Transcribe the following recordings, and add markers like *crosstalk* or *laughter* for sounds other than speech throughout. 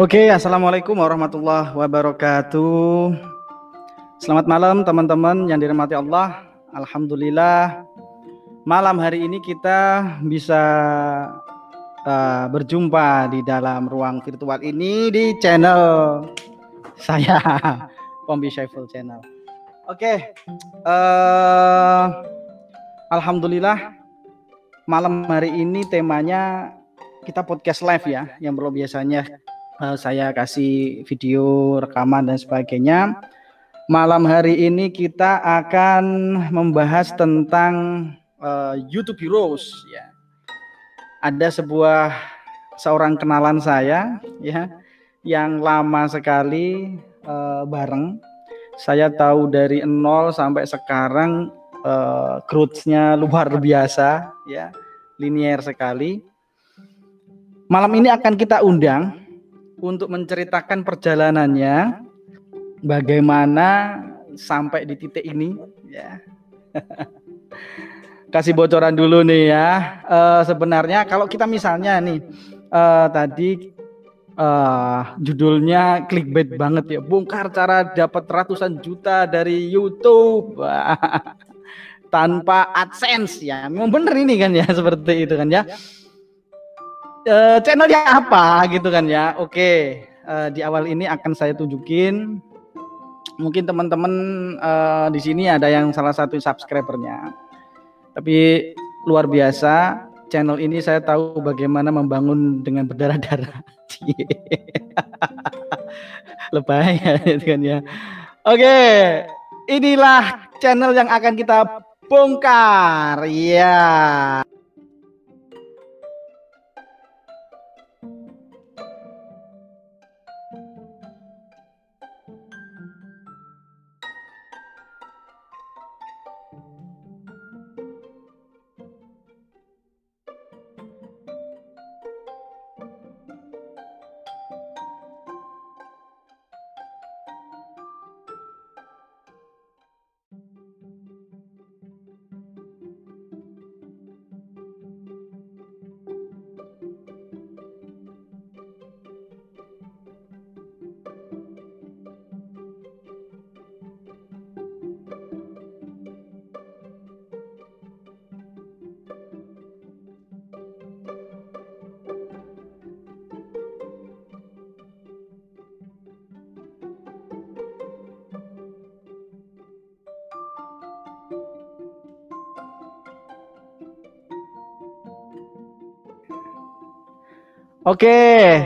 Oke, assalamualaikum warahmatullahi wabarakatuh. Selamat malam teman-teman yang dirahmati Allah. Alhamdulillah, malam hari ini kita bisa uh, berjumpa di dalam ruang virtual ini di channel saya, *laughs* Pombi Syaiful Channel. Oke, uh, Alhamdulillah, malam hari ini temanya kita podcast live ya, yang belum biasanya uh, saya kasih video rekaman dan sebagainya. Malam hari ini kita akan membahas tentang uh, YouTube Heroes ya. Ada sebuah seorang kenalan saya ya yang lama sekali uh, bareng. Saya tahu dari nol sampai sekarang uh, growth-nya luar biasa ya, linier sekali. Malam ini akan kita undang untuk menceritakan perjalanannya bagaimana sampai di titik ini ya. *laughs* Kasih bocoran dulu nih ya. Uh, sebenarnya kalau kita misalnya nih uh, tadi uh, judulnya clickbait banget ya. Bongkar cara dapat ratusan juta dari YouTube. *laughs* tanpa AdSense ya. Memang bener ini kan ya *laughs* seperti itu kan ya uh, channelnya apa gitu kan ya. Oke, uh, di awal ini akan saya tunjukin. Mungkin teman-teman uh, di sini ada yang salah satu subscribernya. Tapi luar biasa, channel ini saya tahu bagaimana membangun dengan berdarah-darah. *laughs* *laughs* Lebay ya *laughs* gitu kan ya. Oke, inilah channel yang akan kita bongkar. Ya. Oke.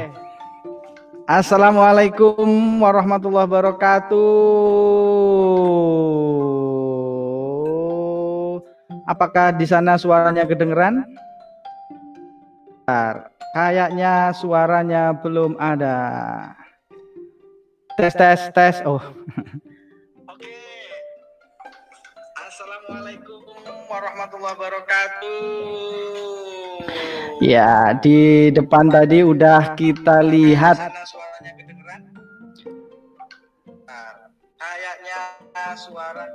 Assalamualaikum warahmatullahi wabarakatuh. Apakah di sana suaranya kedengeran? Kayaknya suaranya belum ada. Tes tes tes. Oh. *laughs* Ya, di depan tadi udah kita lihat. Kayaknya suara. *laughs*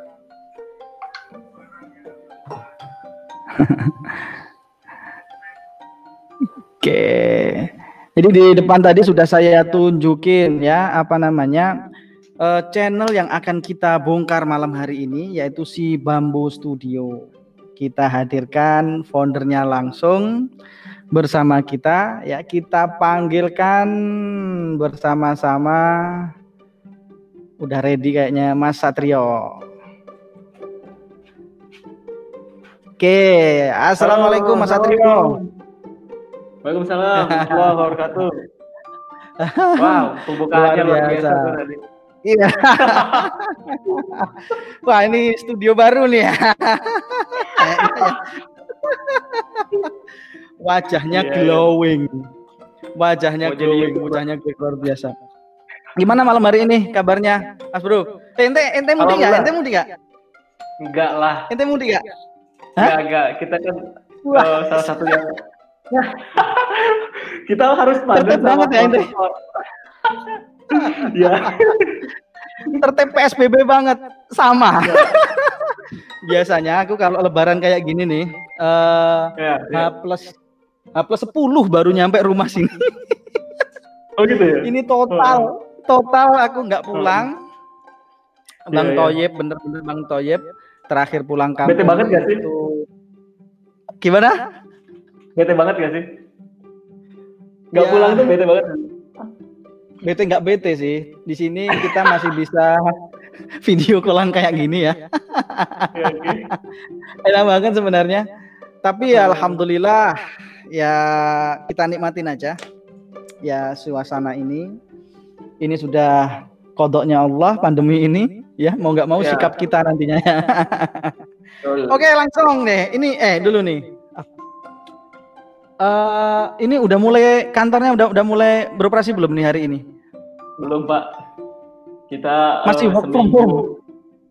Oke. Jadi di depan tadi sudah saya tunjukin ya apa namanya uh, channel yang akan kita bongkar malam hari ini yaitu si Bambu Studio. Kita hadirkan foundernya langsung bersama kita ya kita panggilkan bersama-sama udah ready kayaknya Mas Satrio Oke, Assalamualaikum Mas Satrio. Waalaikumsalam warahmatullahi wabarakatuh. Wow, pembukaannya luar biasa. Iya. *laughs* Wah, ini studio baru nih ya. *laughs* wajahnya yeah. Iya. glowing. Wajahnya Mau glowing, wajahnya luar biasa. Gimana malam hari ini kabarnya, Mas Bro? Eh, ente ente mudik enggak? Ente mudik enggak? Enggak lah. Ente mudik enggak? Enggak, enggak. Kita kan uh, salah satu yang *laughs* kita harus tertib banget ya ente. *laughs* ya. Tertib PSBB banget. Sama. Ya. *laughs* Biasanya aku kalau lebaran kayak gini nih, uh, ya, ya. plus H plus 10 baru nyampe rumah sini. *laughs* Oh gitu ya? Ini total, total aku nggak pulang. Bang Iya, iya. Toyib, bener-bener Bang Toyib. Terakhir pulang kampung. Bete banget gak sih? itu- Gimana? Bete banget gak sih? Gak Ya. pulang tuh bete banget. Bete nggak bete sih. Di sini kita masih bisa *laughs* video callan kayak gini ya. Oke. Enak banget sebenarnya. Tapi ya alhamdulillah ya kita nikmatin aja ya suasana ini. Ini sudah kodoknya Allah pandemi ini ya mau nggak mau Ya. sikap kita nantinya ya. *laughs* Oke langsung deh. Ini eh dulu nih. Eh ini udah mulai kantornya udah udah mulai beroperasi belum nih hari ini? Belum Pak. Kita Masih eh, work from seminggu- home?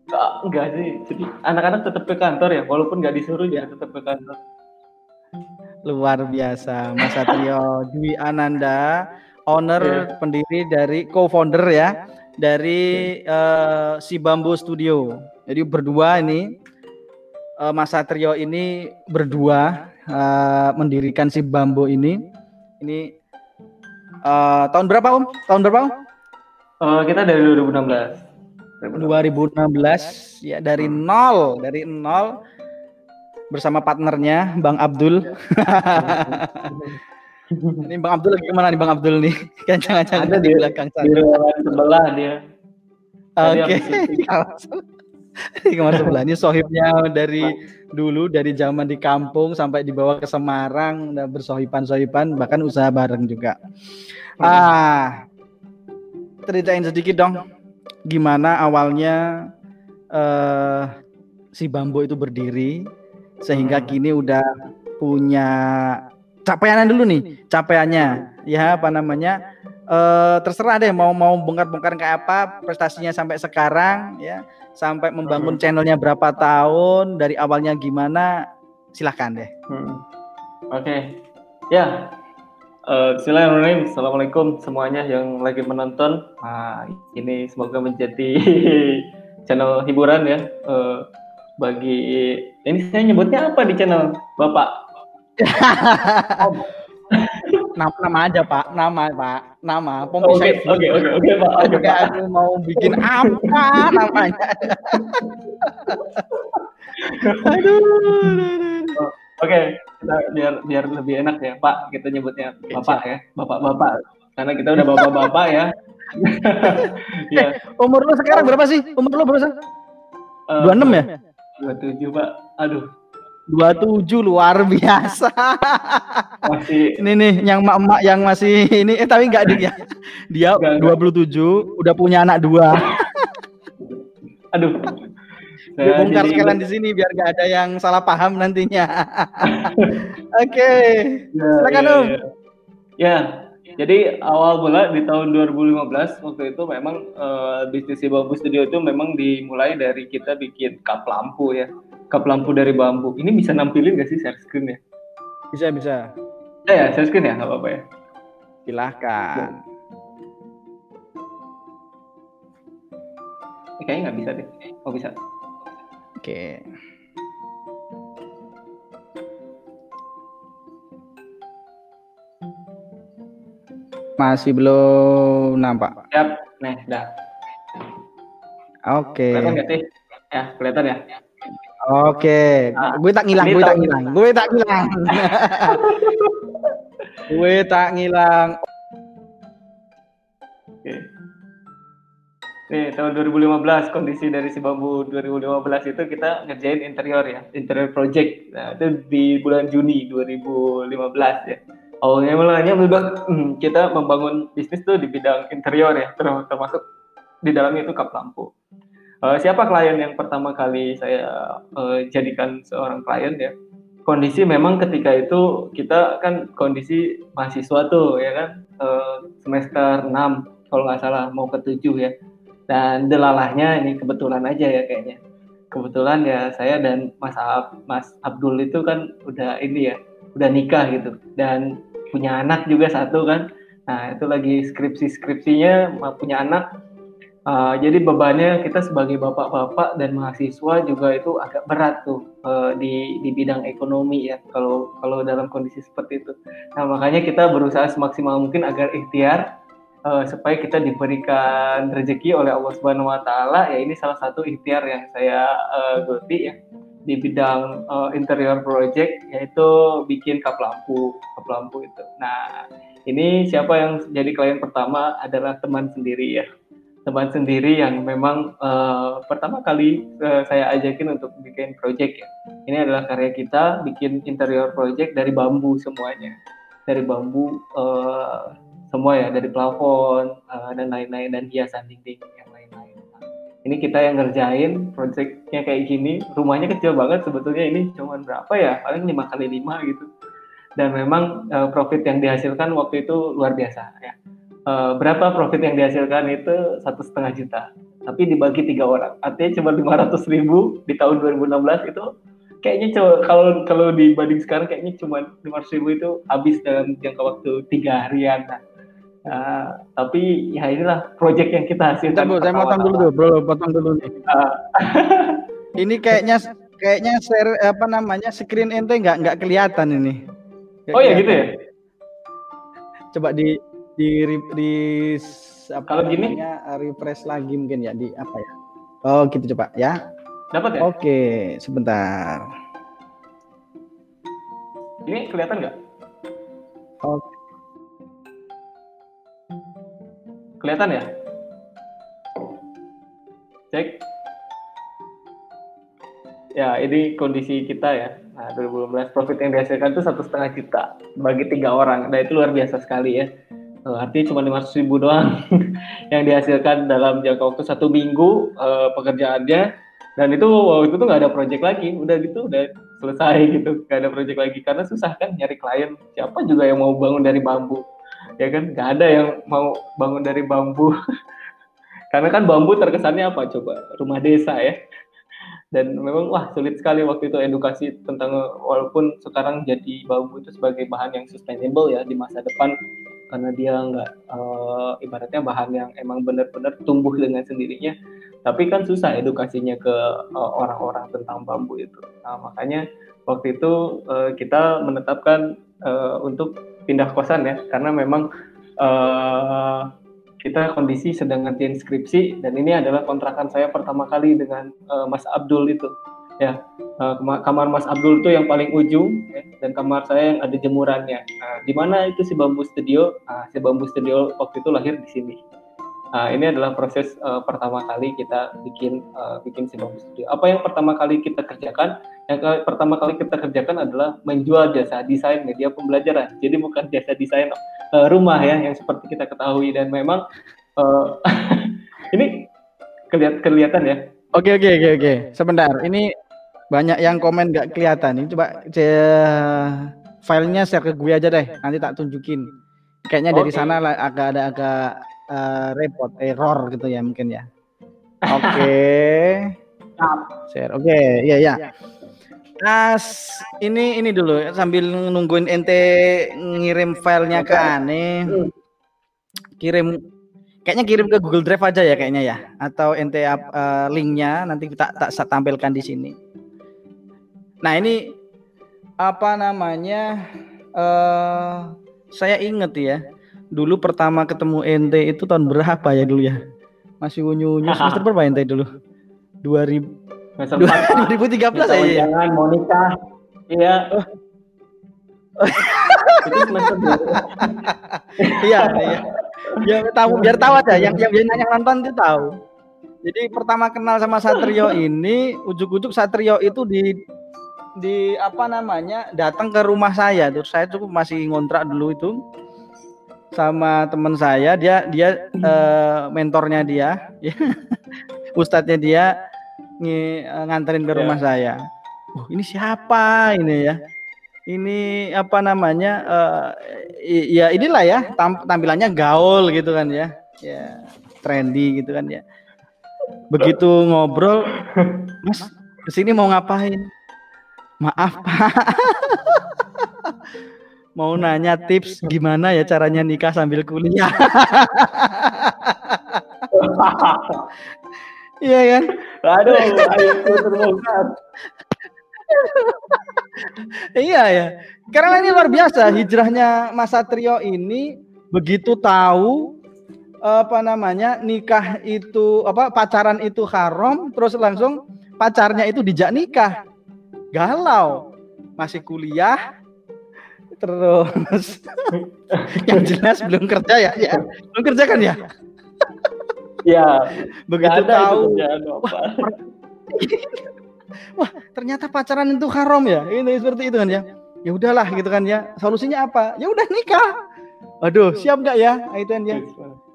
Nggak, enggak sih. Jadi anak-anak tetap ke kantor ya, walaupun nggak disuruh ya tetap ke kantor. Luar biasa, Mas Satrio Dwi Ananda, owner Iya. pendiri dari co-founder ya dari eh, si Bambu Studio. Jadi berdua ini eh, Mas Satrio ini berdua eh, mendirikan si Bambu ini. Ini eh, tahun berapa Om? Tahun berapa Om? Eh, kita dari 2016. 2016 ya dari nol, dari nol bersama partnernya Bang Abdul. *laughs* Ini Bang Abdul lagi ke mana nih Bang Abdul nih? *laughs* Kan jangan-jangan Ada di di- belakang Di sana. ruangan sebelah dia. Oke. *laughs* Di kamar sebelah ini sohibnya dari dulu dari zaman di kampung sampai dibawa ke Semarang udah bersohipan-sohipan bahkan usaha bareng juga. Ah, ceritain sedikit dong gimana awalnya eh si Bambo itu berdiri sehingga Hmm. kini udah punya capaiannya dulu nih capaiannya ya apa namanya eh terserah deh mau mau bongkar-bongkar kayak apa prestasinya sampai sekarang ya sampai membangun channelnya berapa tahun dari awalnya gimana silahkan deh Hmm. Oke, ya. Eh, Bismillahirrahmanirrahim. Assalamualaikum semuanya yang lagi menonton. Nah, ini semoga menjadi *laughs* channel hiburan ya. Eh, bagi ini saya nyebutnya apa di channel Bapak? *laughs* nama, nama aja pak nama pak nama Pom Oke, oke, oke, oke, Pak. Oke, aku mau bikin apa namanya *laughs* aduh Oke, kita biar biar lebih enak ya, Pak. Kita nyebutnya Bapak ya, Bapak-bapak. Karena kita udah bapak-bapak ya. *laughs* ya, umur lu sekarang berapa sih umur lu berapa eh, 26 ya 27, Pak. Aduh, 27 luar biasa masih ini nih yang emak-emak yang masih ini eh tapi enggak dia dia Enggak, enggak. 27 udah punya anak dua aduh. Gue Saya bongkar jadi sekalian di sini biar gak ada yang salah paham nantinya. *laughs* Oke, Ya, silakan ya, Om. ya. Ya, jadi awal mula di tahun 2015 waktu itu memang eh, bisnis Bambu Studio itu memang dimulai dari kita bikin kap lampu ya, kap lampu dari bambu. Ini bisa nampilin gak sih share screen ya? Bisa bisa. Ya, ya share screen ya, nggak apa-apa ya. Silahkan. Eh, kayaknya nggak bisa deh. Oh bisa. Oke. Masih belum nampak. Siap. Nih, dah. Oke. Kelihatan nggak sih? Ya, kelihatan ya. Oke. Ah, Gue tak ngilang, gue tak ngilang. Gue tak ngilang. *laughs* gue tak ngilang. Oke. Nih, tahun 2015 kondisi dari si bambu 2015 itu kita ngerjain interior ya, interior project. Nah, itu di bulan Juni 2015 ya. Awalnya mulanya hmm, kita membangun bisnis tuh di bidang interior ya, ter- termasuk di dalamnya itu kap lampu. Eh, siapa klien yang pertama kali saya eh, jadikan seorang klien ya? Kondisi memang ketika itu kita kan kondisi mahasiswa tuh ya kan eh, semester 6 kalau nggak salah mau ke 7 ya. Dan delalahnya ini kebetulan aja ya kayaknya. Kebetulan ya saya dan Mas Ab- Mas Abdul itu kan udah ini ya, udah nikah gitu dan punya anak juga satu kan. Nah, itu lagi skripsi-skripsinya ma- punya anak. Uh, jadi bebannya kita sebagai bapak-bapak dan mahasiswa juga itu agak berat tuh uh, di di bidang ekonomi ya kalau kalau dalam kondisi seperti itu. Nah, makanya kita berusaha semaksimal mungkin agar ikhtiar uh, supaya kita diberikan rezeki oleh Allah Subhanahu Wa Taala ya ini salah satu ikhtiar yang saya uh, geluti ya di bidang uh, interior project yaitu bikin kap lampu kap lampu itu. Nah ini siapa yang jadi klien pertama adalah teman sendiri ya teman sendiri yang memang uh, pertama kali uh, saya ajakin untuk bikin project ya. Ini adalah karya kita bikin interior project dari bambu semuanya, dari bambu uh, semua ya, dari plafon uh, dan lain-lain dan hiasan dinding yang lain-lain. Ini kita yang ngerjain projectnya kayak gini, rumahnya kecil banget sebetulnya. Ini cuma berapa ya, paling lima kali lima gitu. Dan memang uh, profit yang dihasilkan waktu itu luar biasa ya. Uh, berapa profit yang dihasilkan itu satu setengah juta. Tapi dibagi tiga orang. Artinya cuma lima ratus ribu di tahun 2016 itu kayaknya coba kalau kalau dibanding sekarang kayaknya cuma lima ribu itu habis dalam jangka waktu tiga harian nah, uh, tapi ya inilah project yang kita hasilkan. Bentar, saya potong dulu tuh bro potong dulu nih. Uh, *laughs* ini kayaknya kayaknya share apa namanya screen ente nggak nggak kelihatan ini. Gak oh ya gitu ya? Coba di di di apa kalau gini? refresh lagi mungkin ya di apa ya? Oh gitu coba ya. Dapat ya? Oke sebentar. Ini kelihatan nggak? Oke kelihatan ya? Cek. Ya ini kondisi kita ya. Nah 2015 profit yang dihasilkan itu satu setengah juta. Bagi tiga orang. Nah itu luar biasa sekali ya. Uh, artinya cuma 500 ribu doang *laughs* yang dihasilkan dalam jangka waktu satu minggu uh, pekerjaannya. Dan itu waktu itu tuh nggak ada project lagi. Udah gitu udah selesai gitu. Nggak ada project lagi. Karena susah kan nyari klien. Siapa juga yang mau bangun dari bambu ya kan? Nggak ada yang mau bangun dari bambu. *laughs* Karena kan bambu terkesannya apa? Coba rumah desa ya. Dan memang wah sulit sekali waktu itu edukasi tentang walaupun sekarang jadi bambu itu sebagai bahan yang sustainable ya di masa depan. Karena dia nggak uh, ibaratnya bahan yang emang benar-benar tumbuh dengan sendirinya. Tapi kan susah edukasinya ke eh, orang-orang uh, tentang bambu itu. Nah makanya waktu itu uh, kita menetapkan uh, untuk pindah kosan ya karena memang uh, kita kondisi sedang ngerjain skripsi dan ini adalah kontrakan saya pertama kali dengan uh, Mas Abdul itu ya uh, kamar Mas Abdul itu yang paling ujung ya, dan kamar saya yang ada jemurannya. Nah, di mana itu si Bambu Studio? Nah, si Bambu Studio waktu itu lahir di sini. Nah, ini adalah proses uh, pertama kali kita bikin uh, bikin si Bambu Studio. Apa yang pertama kali kita kerjakan? Yang ke pertama kali kita kerjakan adalah menjual jasa desain media pembelajaran. Jadi bukan jasa desain uh, rumah ya yang seperti kita ketahui dan memang uh, *laughs* ini kelihatan kelihatan ya. Oke oke oke oke. Sebentar. Ini banyak yang komen nggak kelihatan. Ini coba filenya share ke gue aja deh. Nanti tak tunjukin. Kayaknya dari sana agak ada agak uh, repot, error gitu ya mungkin ya. *laughs* Oke. Okay. share. Oke, okay. iya ya. As ini ini dulu sambil nungguin ente ngirim filenya ke Ane. Kirim kayaknya kirim ke Google Drive aja ya kayaknya ya atau ente uh, linknya nanti tak tak tampilkan di sini. Nah ini apa namanya? Uh, saya inget ya, dulu pertama ketemu ente itu tahun berapa ya dulu ya? Masih unyu-unyu semester berapa ente dulu? 2000 2013 *laughs* ya. Jangan mau nikah. Iya. Itu semester *laughs* Iya, iya. Ya tahu biar tahu aja yang yang yang nonton itu tahu. Jadi pertama kenal sama Satrio ini, ujuk-ujuk Satrio itu di di apa namanya datang ke rumah saya terus saya cukup masih ngontrak dulu itu sama teman saya dia dia uh, mentornya dia. *laughs* Ustadznya dia ng nganterin ke rumah yeah. saya. Oh ini siapa ini ya? Ini apa namanya uh, ya inilah ya tam tampilannya gaul gitu kan ya. Ya trendy gitu kan ya. Begitu ngobrol mas ke sini mau ngapain? Maaf Pak. *laughs* Mau nanya tips gimana ya caranya nikah sambil kuliah. *laughs* Iya kan? Aduh, ayo terbongkar. iya ya. Karena ini luar biasa hijrahnya Mas Satrio ini begitu tahu apa namanya nikah itu apa pacaran itu haram terus langsung pacarnya itu dijak nikah galau masih kuliah terus. *laughs* Yang jelas belum kerja ya, ya. Belum kerja kan ya? Ya. Begitu tahu. kerjaan apa. *laughs* wah ternyata pacaran itu haram ya? Ini seperti itu kan ya? Ya udahlah gitu kan ya. Solusinya apa? Ya udah nikah. Aduh siap nggak ya? Nah, itu kan ya.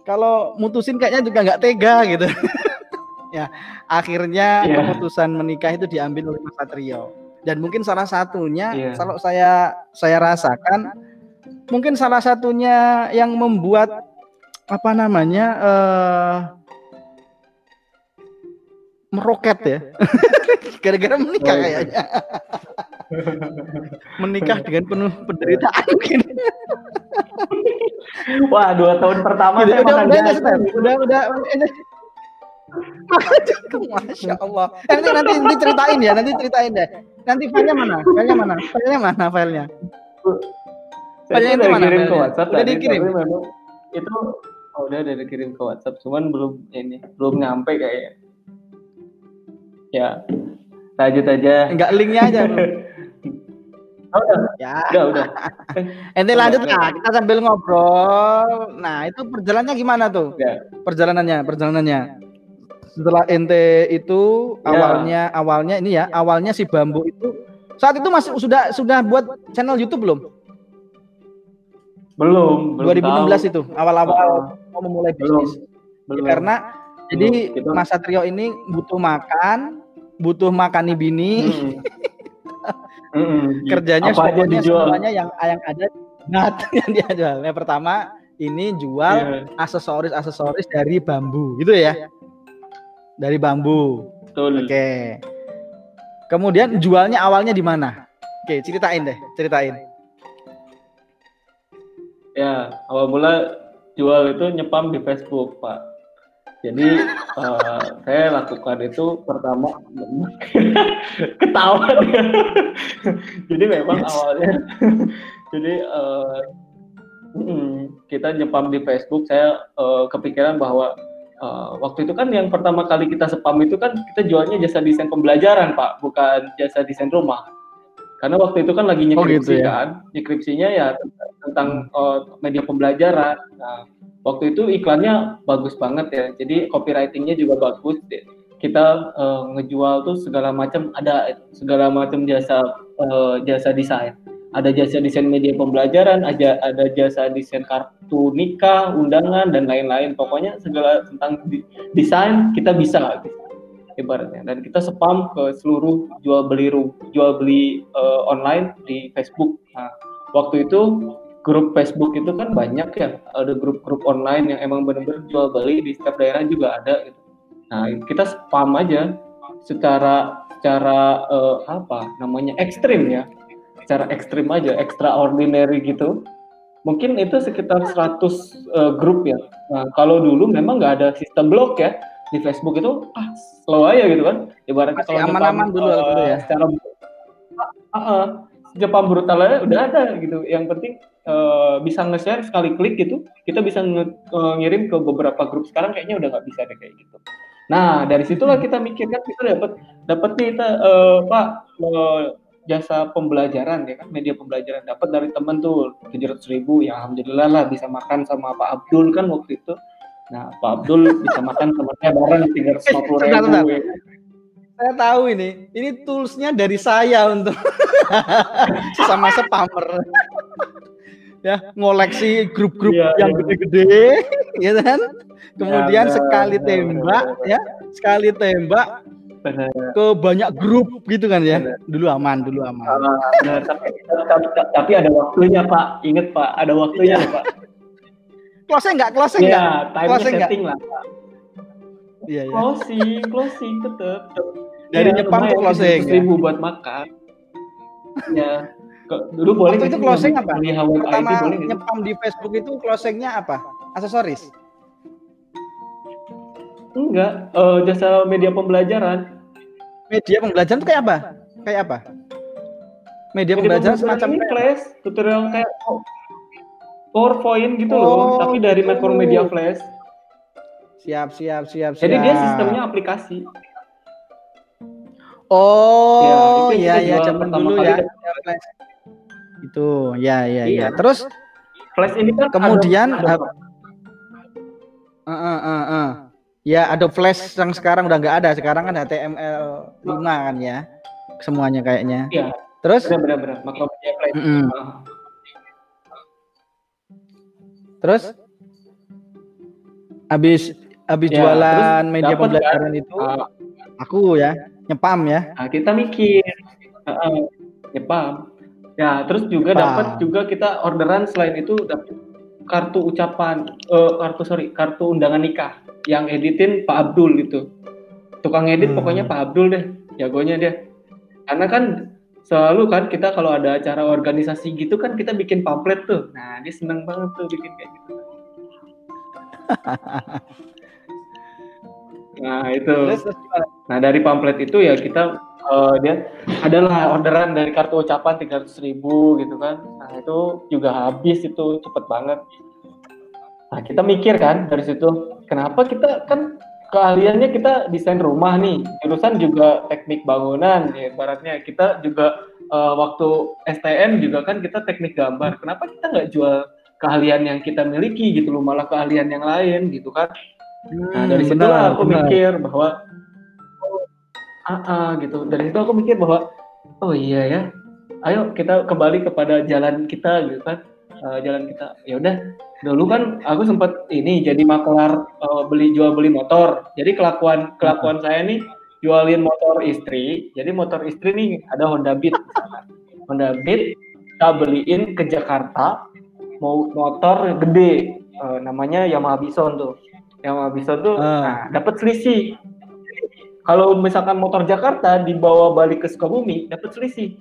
Kalau mutusin kayaknya juga nggak tega gitu. *laughs* Ya akhirnya Iya. keputusan menikah itu diambil oleh Mas Satrio dan mungkin salah satunya Iya. kalau saya saya rasakan mungkin salah satunya yang membuat apa namanya eh meroket ya *laughs* gara-gara menikah kayaknya *laughs* menikah dengan penuh penderitaan mungkin *laughs* Wah, dua tahun pertama Gitu, saya udah, makan udah, jasa. udah, udah, udah, udah. Masya Allah. Nanti, nanti, nanti ceritain ya, nanti ceritain deh. Nanti filenya mana? Filenya mana? Filenya mana? Filenya? Filenya itu mana kirim ke? WhatsApp Udah dikirim? itu oh, udah udah dikirim ke WhatsApp, cuman belum ini, belum nyampe kayaknya. Ya, lanjut aja. Enggak linknya aja. *laughs* Oh, udah, Ya, udah, udah. *laughs* ente lanjut lah. Kita sambil ngobrol. Nah, itu perjalanannya gimana tuh? Ya. Perjalanannya, perjalanannya. Setelah ente itu Ya. awalnya, awalnya ini ya, awalnya si bambu itu saat itu masih sudah sudah buat channel YouTube belum? Belum, belum 2016 tahu. itu awal-awal Oh, mau memulai belum, bisnis. belum. Karena jadi Kita- Mas Satrio ini butuh makan, butuh makani bini, Hmm. *laughs* Hmm. kerjanya Apa aja pokoknya dijual. semuanya yang yang ada nat *laughs* yang dia jual. Yang pertama ini jual Iya, aksesoris-aksesoris dari bambu gitu ya. Dari bambu. betul. Oke. Kemudian jualnya awalnya di mana? Oke, ceritain deh, ceritain. Ya, awal mula jual itu nyepam di Facebook, Pak. Jadi *laughs* eh, saya lakukan itu pertama *laughs* ketawa dia. *laughs* Jadi memang awalnya jadi eh, mm, kita nyepam di Facebook. Saya eh, kepikiran bahwa eh, waktu itu kan yang pertama kali kita spam itu kan kita jualnya jasa desain pembelajaran, Pak, bukan jasa desain rumah. Karena waktu itu kan lagi Oh, nyekripsi gitu ya. kan, nyekripsinya ya tentang eh, media pembelajaran. Nah, waktu itu iklannya bagus banget ya, jadi copywritingnya juga bagus. Kita eh, ngejual tuh segala macam, ada segala macam jasa eh, jasa desain. Ada jasa desain media pembelajaran, ada ada jasa desain kartu nikah, undangan dan lain-lain. Pokoknya segala tentang desain kita bisa ibaratnya dan kita spam ke seluruh jual beli jual beli eh, online di Facebook. Nah, waktu itu grup Facebook itu kan banyak ya, ada grup-grup online yang emang benar-benar jual beli di setiap daerah juga ada gitu. Nah, kita spam aja secara secara eh, apa namanya ekstrim ya, secara ekstrim aja, extraordinary gitu. Mungkin itu sekitar 100 eh, grup ya. Nah, kalau dulu memang nggak ada sistem blok ya di Facebook itu ah slow aja gitu kan. Ibaratnya kalau aman-aman dulu eh, dulu ya. Secara Ah, ah, Jepang brutal aja udah ada gitu. Yang penting eh, bisa nge-share sekali klik gitu, kita bisa nge- ngirim ke beberapa grup. Sekarang kayaknya udah nggak bisa deh kayak gitu. Nah dari situlah kita mikir kan kita dapat dapat nih kita eh, Pak eh, jasa pembelajaran ya kan media pembelajaran dapat dari temen tuh tujuh ratus ribu ya alhamdulillah lah bisa makan sama Pak Abdul kan waktu itu nah Pak Abdul bisa makan sama saya bareng tiga ratus lima puluh ribu bentar. ya. Saya tahu ini. Ini toolsnya dari saya untuk *laughs* sama spammer. ya, ngoleksi grup-grup Iya, yang iya. gede-gede, *laughs* ya kan? Kemudian benar, sekali benar, tembak, ya, sekali tembak Ke banyak grup gitu kan ya. Dulu aman, dulu aman. Ah, benar. tapi, tapi, tapi ada waktunya Pak inget Pak ada waktunya Iya. Pak *laughs* Closing nggak? Closing nggak? ya time Closing setting lah Pak. Iya, ya. closing closing tetep Dari nyepam tuh closing, ya? ribu buat makan ya ke- dulu boleh Waktu itu closing apa? Hawaii ID Pertama boleh nyepam di Facebook itu closingnya apa? Aksesoris. Enggak eh, jasa media pembelajaran Media pembelajaran itu kayak apa? Kayak apa? Media pembelajaran semacam ini flash tutorial kayak PowerPoint gitu Oh, loh tapi dari gitu. Macromedia Flash Siap, siap, siap, siap. Jadi dia sistemnya aplikasi. Oh, Ya, ya, ya, zaman dulu ya. Ya, Flash. Itu, ya, ya, Iya. ya. Terus Flash ini kan Kemudian, ada, uh, Eh, eh, eh, eh. Ya, ada Flash yang sekarang udah nggak ada. Sekarang kan HTML 5 kan ya. Semuanya kayaknya. Iya. Terus benar benar Makromedia Flash. Mm-mm. Ah. terus habis habis Ya, jualan terus media dapet pembelajaran itu Ah, aku ya nyepam ya. Nah, kita mikir, uh, paham. Ya, terus juga dapat juga kita orderan selain itu dapat kartu ucapan, eh, kartu sorry, kartu undangan nikah yang editin Pak Abdul itu. Tukang edit Hmm. pokoknya Pak Abdul deh, jagonya dia. Karena kan selalu kan kita kalau ada acara organisasi gitu kan kita bikin pamflet tuh. Nah, dia seneng banget tuh bikin kayak gitu. *laughs* nah, itu. Nah dari pamflet itu ya kita eh, dia adalah orderan dari kartu ucapan 300 ribu gitu kan. Nah itu juga habis itu cepet banget. Nah kita mikir kan dari situ, kenapa kita kan keahliannya kita desain rumah nih, jurusan juga teknik bangunan, ya ibaratnya kita juga eh, waktu STM juga kan kita teknik gambar. Kenapa kita nggak jual keahlian yang kita miliki gitu loh, malah keahlian yang lain gitu kan? Nah, dari Hmm, situ benar, aku benar. mikir bahwa oh, ah, ah, gitu. Dari situ aku mikir bahwa oh iya ya. Ayo kita kembali kepada jalan kita gitu kan. Eh, jalan kita. Ya udah. Dulu kan aku sempat ini jadi makelar eh, beli jual beli motor. Jadi kelakuan kelakuan saya nih jualin motor istri. Jadi motor istri nih ada Honda Beat. Honda Beat kita beliin ke Jakarta mau motor gede eh, namanya Yamaha Bison tuh. Yamaha Bison tuh Ah. nah, dapat selisih. Kalau misalkan motor Jakarta dibawa balik ke Sukabumi dapat selisih.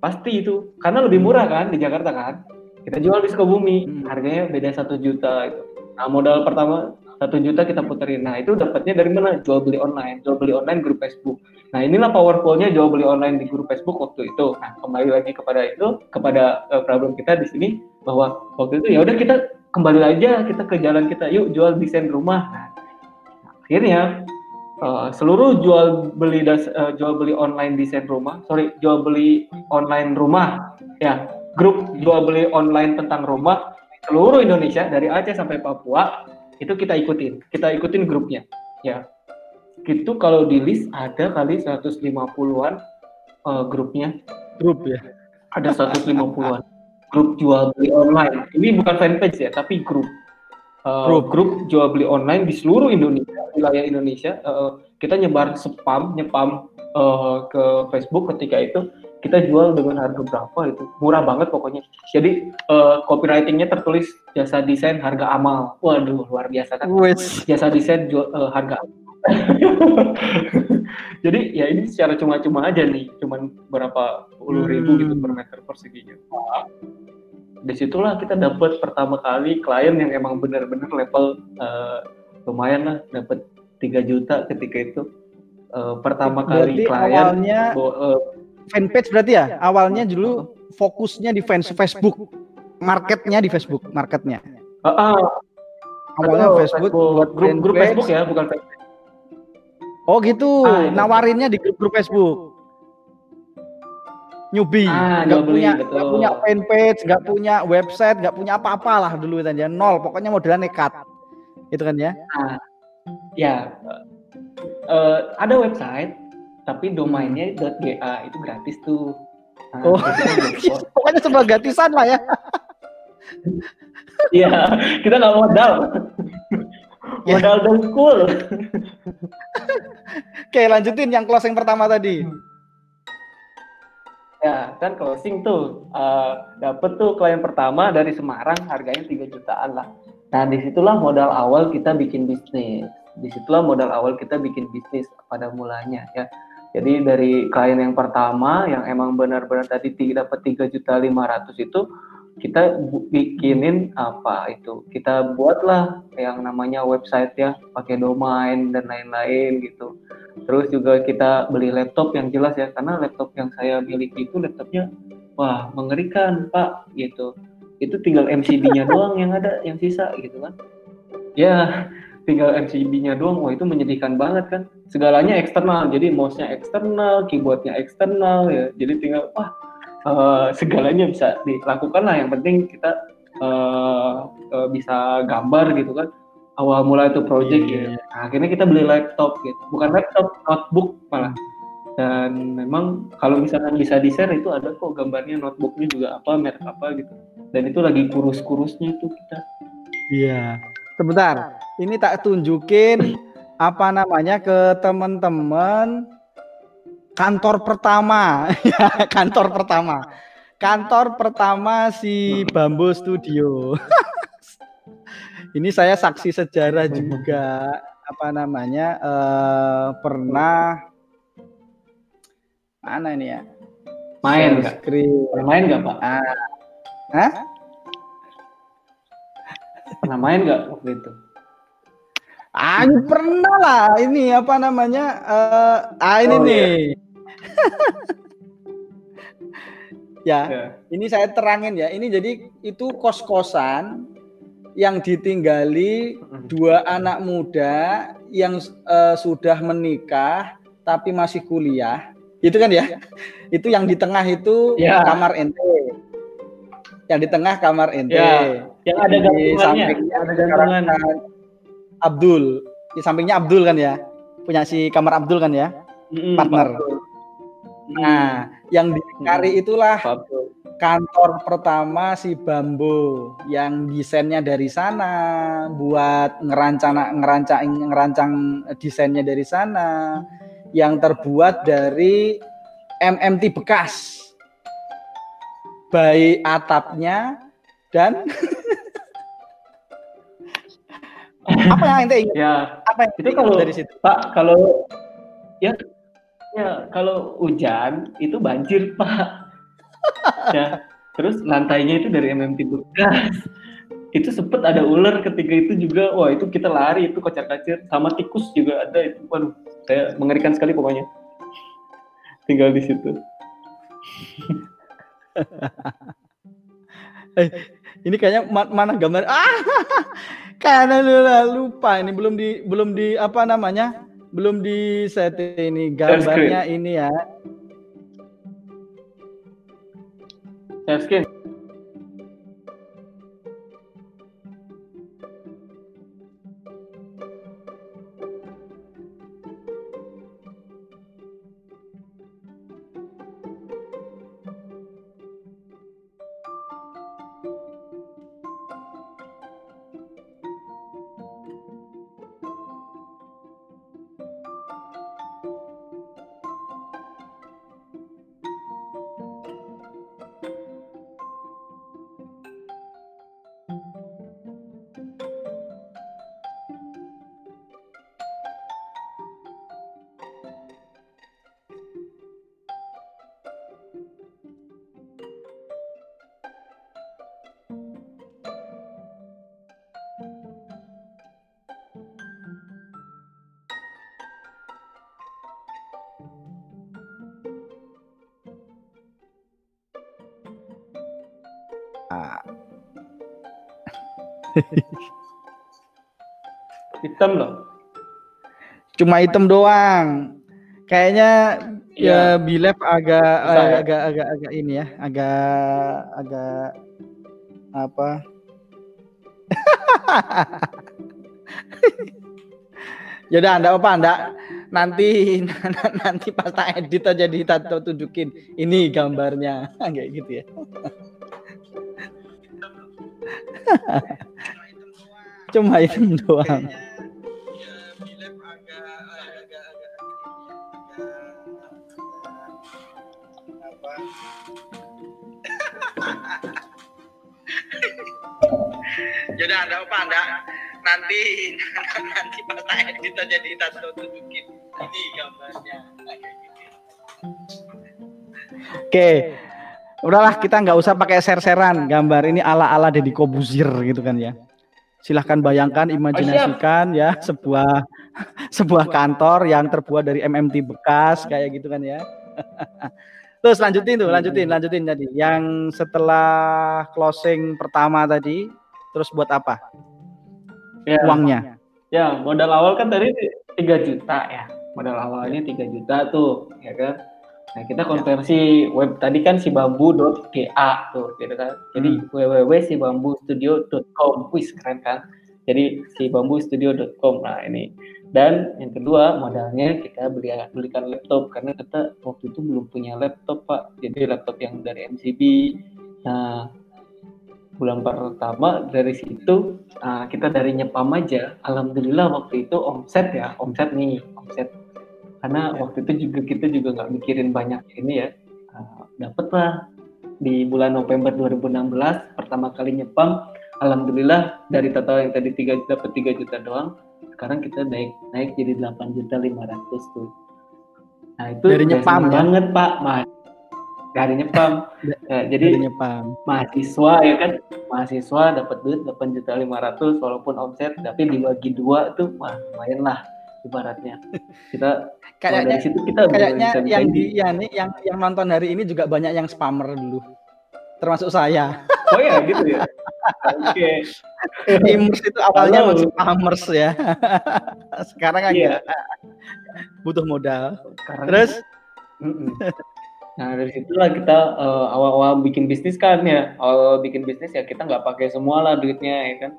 Pasti itu karena lebih murah kan di Jakarta kan. Kita jual di Sukabumi, Hmm. harganya beda satu juta itu. Nah modal pertama satu juta kita puterin. Nah itu dapatnya dari mana? Jual beli online, jual beli online grup Facebook. Nah inilah powerfulnya jual beli online di grup Facebook waktu itu. Nah kembali lagi kepada itu, kepada eh, problem kita di sini bahwa waktu itu ya udah kita kembali aja kita ke jalan kita, yuk jual desain rumah. Nah, akhirnya eh, seluruh jual beli das, eh, jual beli online desain rumah, sorry jual beli online rumah, ya grup jual beli online tentang rumah seluruh Indonesia dari Aceh sampai Papua itu kita ikutin, kita ikutin grupnya, ya. Itu kalau di list ada kali 150-an eh, grupnya, grup ya. ada 150-an grup jual beli online. Ini bukan fanpage ya, tapi grup. Eh, Grup. grup jual beli online di seluruh Indonesia, wilayah Indonesia. Eh, kita nyebar spam, nyepam eh, ke Facebook ketika itu kita jual dengan harga berapa itu murah banget pokoknya. Jadi eh, copywritingnya tertulis jasa desain harga amal. Waduh luar biasa kan Wes. jasa desain jual eh, harga. *laughs* Jadi ya ini secara cuma-cuma aja nih, cuman berapa puluh ribu gitu Hmm. per meter perseginya. Di situlah kita dapat pertama kali klien yang emang benar-benar level eh, lumayan lah, dapat 3 juta ketika itu. Eh, pertama kali Berarti klien awalnya bo- eh, fanpage berarti ya? Awalnya dulu fokusnya di fans Facebook. Marketnya di Facebook, marketnya. ah, ah, Awalnya betul, Facebook, buat grup grup. Facebook ya, bukan Facebook. Oh gitu, Ah, nawarinnya di grup-grup Facebook. Newbie, Ah, nggak punya, nggak punya fanpage, nggak punya website, nggak punya apa-apa lah dulu kan ya, nol. Pokoknya modalnya nekat, itu kan ya. Ya, eh, ada website, tapi domainnya .ga itu gratis tuh. Nah, Oh. *laughs* Pokoknya sebuah gratisan lah ya. Iya, kita nggak modal. Ya. modal dengkul. Oke, lanjutin yang closing pertama tadi. Ya, kan closing tuh. eh, dapet tuh klien pertama dari Semarang, harganya 3 jutaan lah. Nah, di situlah modal awal kita bikin bisnis. Di situlah modal awal kita bikin bisnis pada mulanya ya. Jadi dari klien yang pertama yang emang benar-benar tadi dapat 3 juta 500 itu kita bikinin apa itu kita buatlah yang namanya website ya pakai domain dan lain-lain gitu. Terus juga kita beli laptop yang jelas ya karena laptop yang saya miliki itu laptopnya wah mengerikan pak gitu. Itu tinggal MCB-nya *laughs* doang yang ada yang sisa gitu kan. Ya tinggal MCB-nya doang, wah itu menyedihkan banget kan. Segalanya eksternal, jadi mouse-nya eksternal, keyboard-nya eksternal ya. Jadi tinggal wah uh, segalanya bisa dilakukan lah. Yang penting kita uh, uh, bisa gambar gitu kan. Awal mulai itu project yeah. gitu. Nah, akhirnya kita beli laptop gitu. Bukan laptop, notebook malah. Dan memang kalau misalkan bisa di-share itu ada kok gambarnya notebooknya juga apa, merek apa gitu. Dan itu lagi kurus-kurusnya itu kita. Iya. Sebentar ini tak tunjukin apa namanya? Ke teman-teman kantor pertama. Ya *laughs* kantor pertama. Kantor pertama si Bambu Studio. *laughs* Ini saya saksi sejarah juga. Apa namanya? Uh, pernah mana ini ya? Main nggak? Main nggak pak? Ah. Hah? pernah main nggak waktu itu Ah, *laughs* pernah lah ini apa namanya? Uh, ah ini oh, nih. *laughs* ya, ya, ini saya terangin ya. Ini jadi itu kos-kosan yang ditinggali dua anak muda yang uh, sudah menikah tapi masih kuliah. Itu kan ya? Itu yang di tengah itu ya. kamar ente. Yang di tengah kamar ente. Ya. Yang ada gabungannya. Ada gabungan Abdul. Di sampingnya Abdul kan ya. Punya si kamar Abdul kan ya. Mm, partner. Nah, yang di Kari itulah kantor pertama si Bambu yang desainnya dari sana, buat ngerancang ngerancang ngerancang desainnya dari sana, yang terbuat dari MMT bekas, baik atapnya dan *laughs* apa yang ente ingat? Ya. Apa yang itu kalau dari situ? Pak, kalau ya ya kalau hujan itu banjir, Pak. *laughs* ya. Terus lantainya itu dari MMT bekas. itu sempet ada ular ketika itu juga. Wah, itu kita lari itu kocar-kacir sama tikus juga ada itu. Waduh, saya mengerikan sekali pokoknya. Tinggal di situ. eh, ini kayaknya mana gambar ah karena lupa. Ini belum di belum di apa namanya? Belum di set ini gambarnya ini ya. Share hitam Cuma hitam doang. Kayaknya ya, ya Bilep agak uh, agak agak agak ini ya, agak agak apa? *laughs* ya udah anda apa anda nanti *laughs* nanti pas tak edit aja di tunjukin. Ini gambarnya *laughs* kayak gitu ya. Cuma itu doang. Jadi ada apa anda? Nanti nanti pas kita jadi tato tunjukin ini gambarnya. Oke, udahlah kita nggak usah pakai ser-seran. Gambar ini ala-ala Deddy Kobuzir gitu kan ya. Silahkan bayangkan, imajinasikan ya sebuah sebuah kantor yang terbuat dari MMT bekas kayak gitu kan ya. *laughs* Terus lanjutin tuh, lanjutin, lanjutin tadi. Yang setelah closing pertama tadi, terus buat apa? Ya. Uangnya. Ya, modal awal kan tadi 3 juta ya. Modal awalnya 3 juta tuh, ya kan? Nah, kita konversi web tadi kan si bambu.ga tuh, gitu kan. Jadi Hmm. www.sibambustudio.com. Wis keren kan? Jadi si bambustudio.com. Nah, ini. Dan yang kedua, modalnya kita beli belikan laptop karena kita waktu itu belum punya laptop, Pak. Jadi laptop yang dari MCB. Nah, bulan pertama dari situ uh, kita dari nyepam aja alhamdulillah waktu itu omset ya omset nih omset karena Ya. waktu itu juga kita juga nggak mikirin banyak ini ya uh, dapet lah di bulan November 2016 pertama kali nyepam alhamdulillah dari total yang tadi tiga dapat 3 juta doang sekarang kita naik naik jadi 8 juta 500 tuh nah itu Dari nyepam ya? banget pak Mas dari nyepam Ya, jadi Jadinya paham. mahasiswa ya kan mahasiswa dapat duit 8 juta 500 walaupun omset tapi dibagi dua tuh wah lumayan lah ibaratnya kita *laughs* Kayaknya dari situ kita kayaknya bisa yang di ya nih yang yang nonton hari ini juga banyak yang spammer dulu. Termasuk saya. oh ya gitu ya *laughs* oke Timers itu awalnya Halo. masuk ya. *laughs* Sekarang Iya. enggak. butuh modal. Sekarang- Terus. Nah dari situlah kita eh, awal-awal bikin bisnis kan ya, awal bikin bisnis ya kita nggak pakai semua lah duitnya ya kan.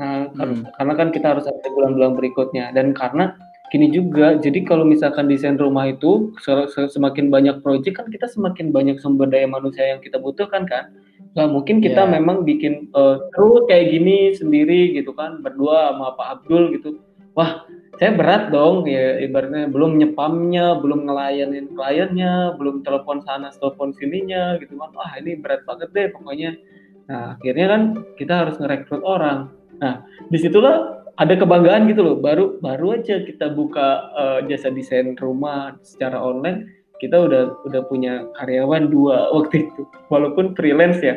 Nah Hmm. karena kan kita harus ada bulan-bulan berikutnya dan karena gini juga, jadi kalau misalkan desain rumah itu se- se- semakin banyak proyek kan kita semakin banyak sumber daya manusia yang kita butuhkan kan. Nah mungkin kita Iya. memang bikin eh, terus kayak gini sendiri gitu kan, berdua sama Pak Abdul gitu. Wah saya berat dong ya ibaratnya belum nyepamnya belum ngelayanin kliennya belum telepon sana telepon sininya gitu kan. Wah ini berat banget deh pokoknya. Nah akhirnya kan kita harus ngerekrut orang. Nah di situlah ada kebanggaan gitu loh. Baru baru aja kita buka eh, jasa desain rumah secara online kita udah udah punya karyawan dua *laughs* waktu itu walaupun freelance ya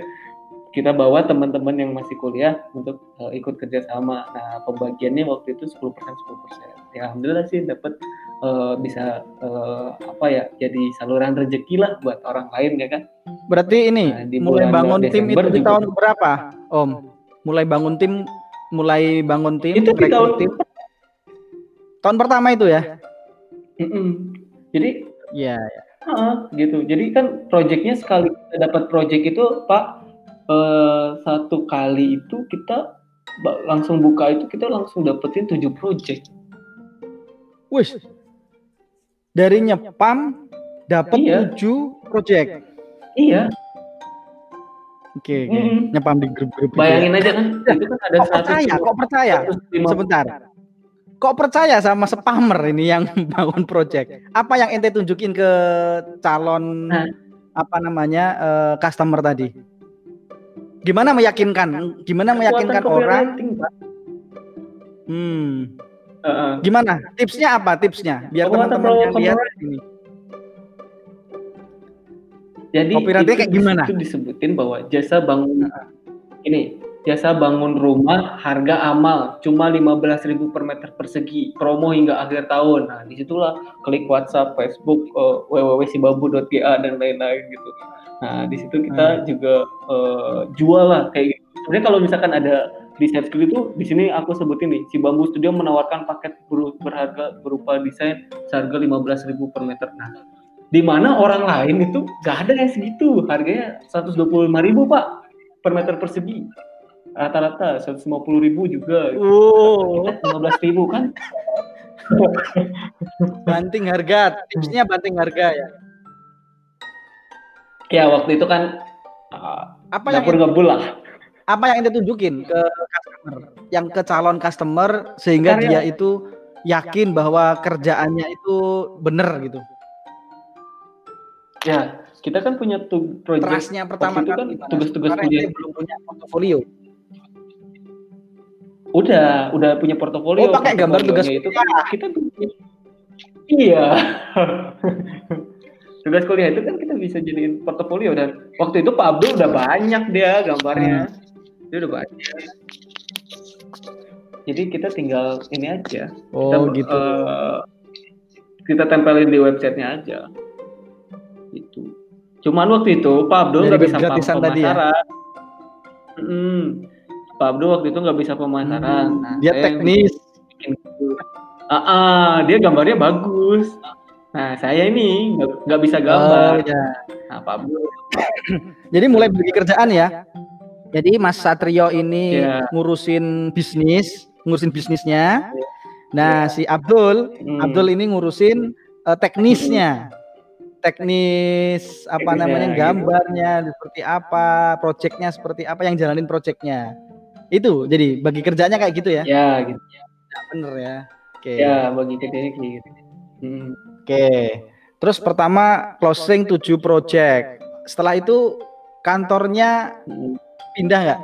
kita bawa teman-teman yang masih kuliah untuk eh, ikut kerjasama. Nah, pembagiannya waktu itu 10% 10%. Ya, alhamdulillah sih dapat eh, bisa eh, apa ya jadi saluran rezeki lah buat orang lain ya kan. berarti ini Nah, di mulai bangun tim Desember itu di juga. tahun berapa, Om? Mulai bangun tim mulai bangun tim Itu di tahun tim. tahun pertama itu ya? Mm-mm. Jadi Iya. ah, gitu. Jadi kan proyeknya sekali kita dapat proyek itu Pak eh, satu kali itu kita langsung buka itu kita langsung dapetin tujuh proyek. Wis. Dari nyepam dapat Iya. 7 project. Iya, Oke, oke. Mm-mm. nyepam di grup-grup. ya. bayangin aja kan itu kan ada Kok percaya? Kok percaya? 150 Sebentar. Kok percaya sama spammer ini yang *laughs* bangun project? Apa yang ente tunjukin ke calon Nah. apa namanya eh, customer tadi? Gimana meyakinkan? Gimana meyakinkan orang? Hmm. Heeh. Gimana? Tipsnya apa? Tipsnya biar teman-teman yang lihat ini. Jadi Copywriting itu kayak gimana? situ disebutin bahwa jasa bangun ini jasa bangun rumah harga amal cuma 15.000 per meter persegi promo hingga akhir tahun. Nah di situlah klik WhatsApp, Facebook, eh, www.sibabu.ga dan lain-lain gitu. Nah di situ kita juga eh, jual lah kayak gitu. Sebenarnya kalau misalkan ada di set skill itu di sini aku sebutin nih si Bambu Studio menawarkan paket ber- berharga berupa desain seharga 15.000 per meter. Nah, di mana orang lain itu gak ada yang segitu harganya 125.000 pak per meter persegi rata-rata 150.000 juga Oh, kita 15.000 kan banting harga. Tipsnya banting harga ya. ya waktu itu kan uh, Apa yang dapur ngebul lah apa yang ente tunjukin ke customer, yang ke calon customer sehingga Karya. dia itu yakin bahwa kerjaannya itu bener gitu. ya kita kan punya tu project Trustnya pertama itu kan gimana? tugas-tugas punya- belum punya portofolio. Udah udah punya portofolio Oh, pakai gambar tugas itu kan kita iya. *laughs* Tugas kuliah itu kan kita bisa jadiin portofolio dan waktu itu Pak Abdul udah banyak dia gambarnya. Dia udah banyak. Jadi kita tinggal ini aja. Oh kita, gitu. eh, kita tempelin di websitenya aja. Itu cuman waktu itu Pak Abdul nggak bisa pem- gratisan tadi ya? pemasaran. Mm-mm. Pak Abdul waktu itu nggak bisa pemasaran Hmm, Nah, dia teknis. bikin Ah, ah, dia gambarnya bagus. Nah, saya ini nggak bisa gambar. Oh, ya. Nah, Pak Abdul. *clears throat* Jadi mulai bagi kerjaan ya. Jadi Mas Satrio ini Ya. ngurusin bisnis, ngurusin bisnisnya. Nah, si Abdul, Hmm. Abdul ini ngurusin eh, teknisnya. Teknis apa Teknisnya, namanya gitu. gambarnya seperti apa, proyeknya seperti apa yang jalanin proyeknya. Itu jadi bagi kerjanya kayak gitu ya. Ya, gitu. Bener ya. Oke. Ya, bagi kerjanya kayak gitu. Hmm. Oke. Terus pertama closing 7 project. Setelah itu kantornya pindah nggak?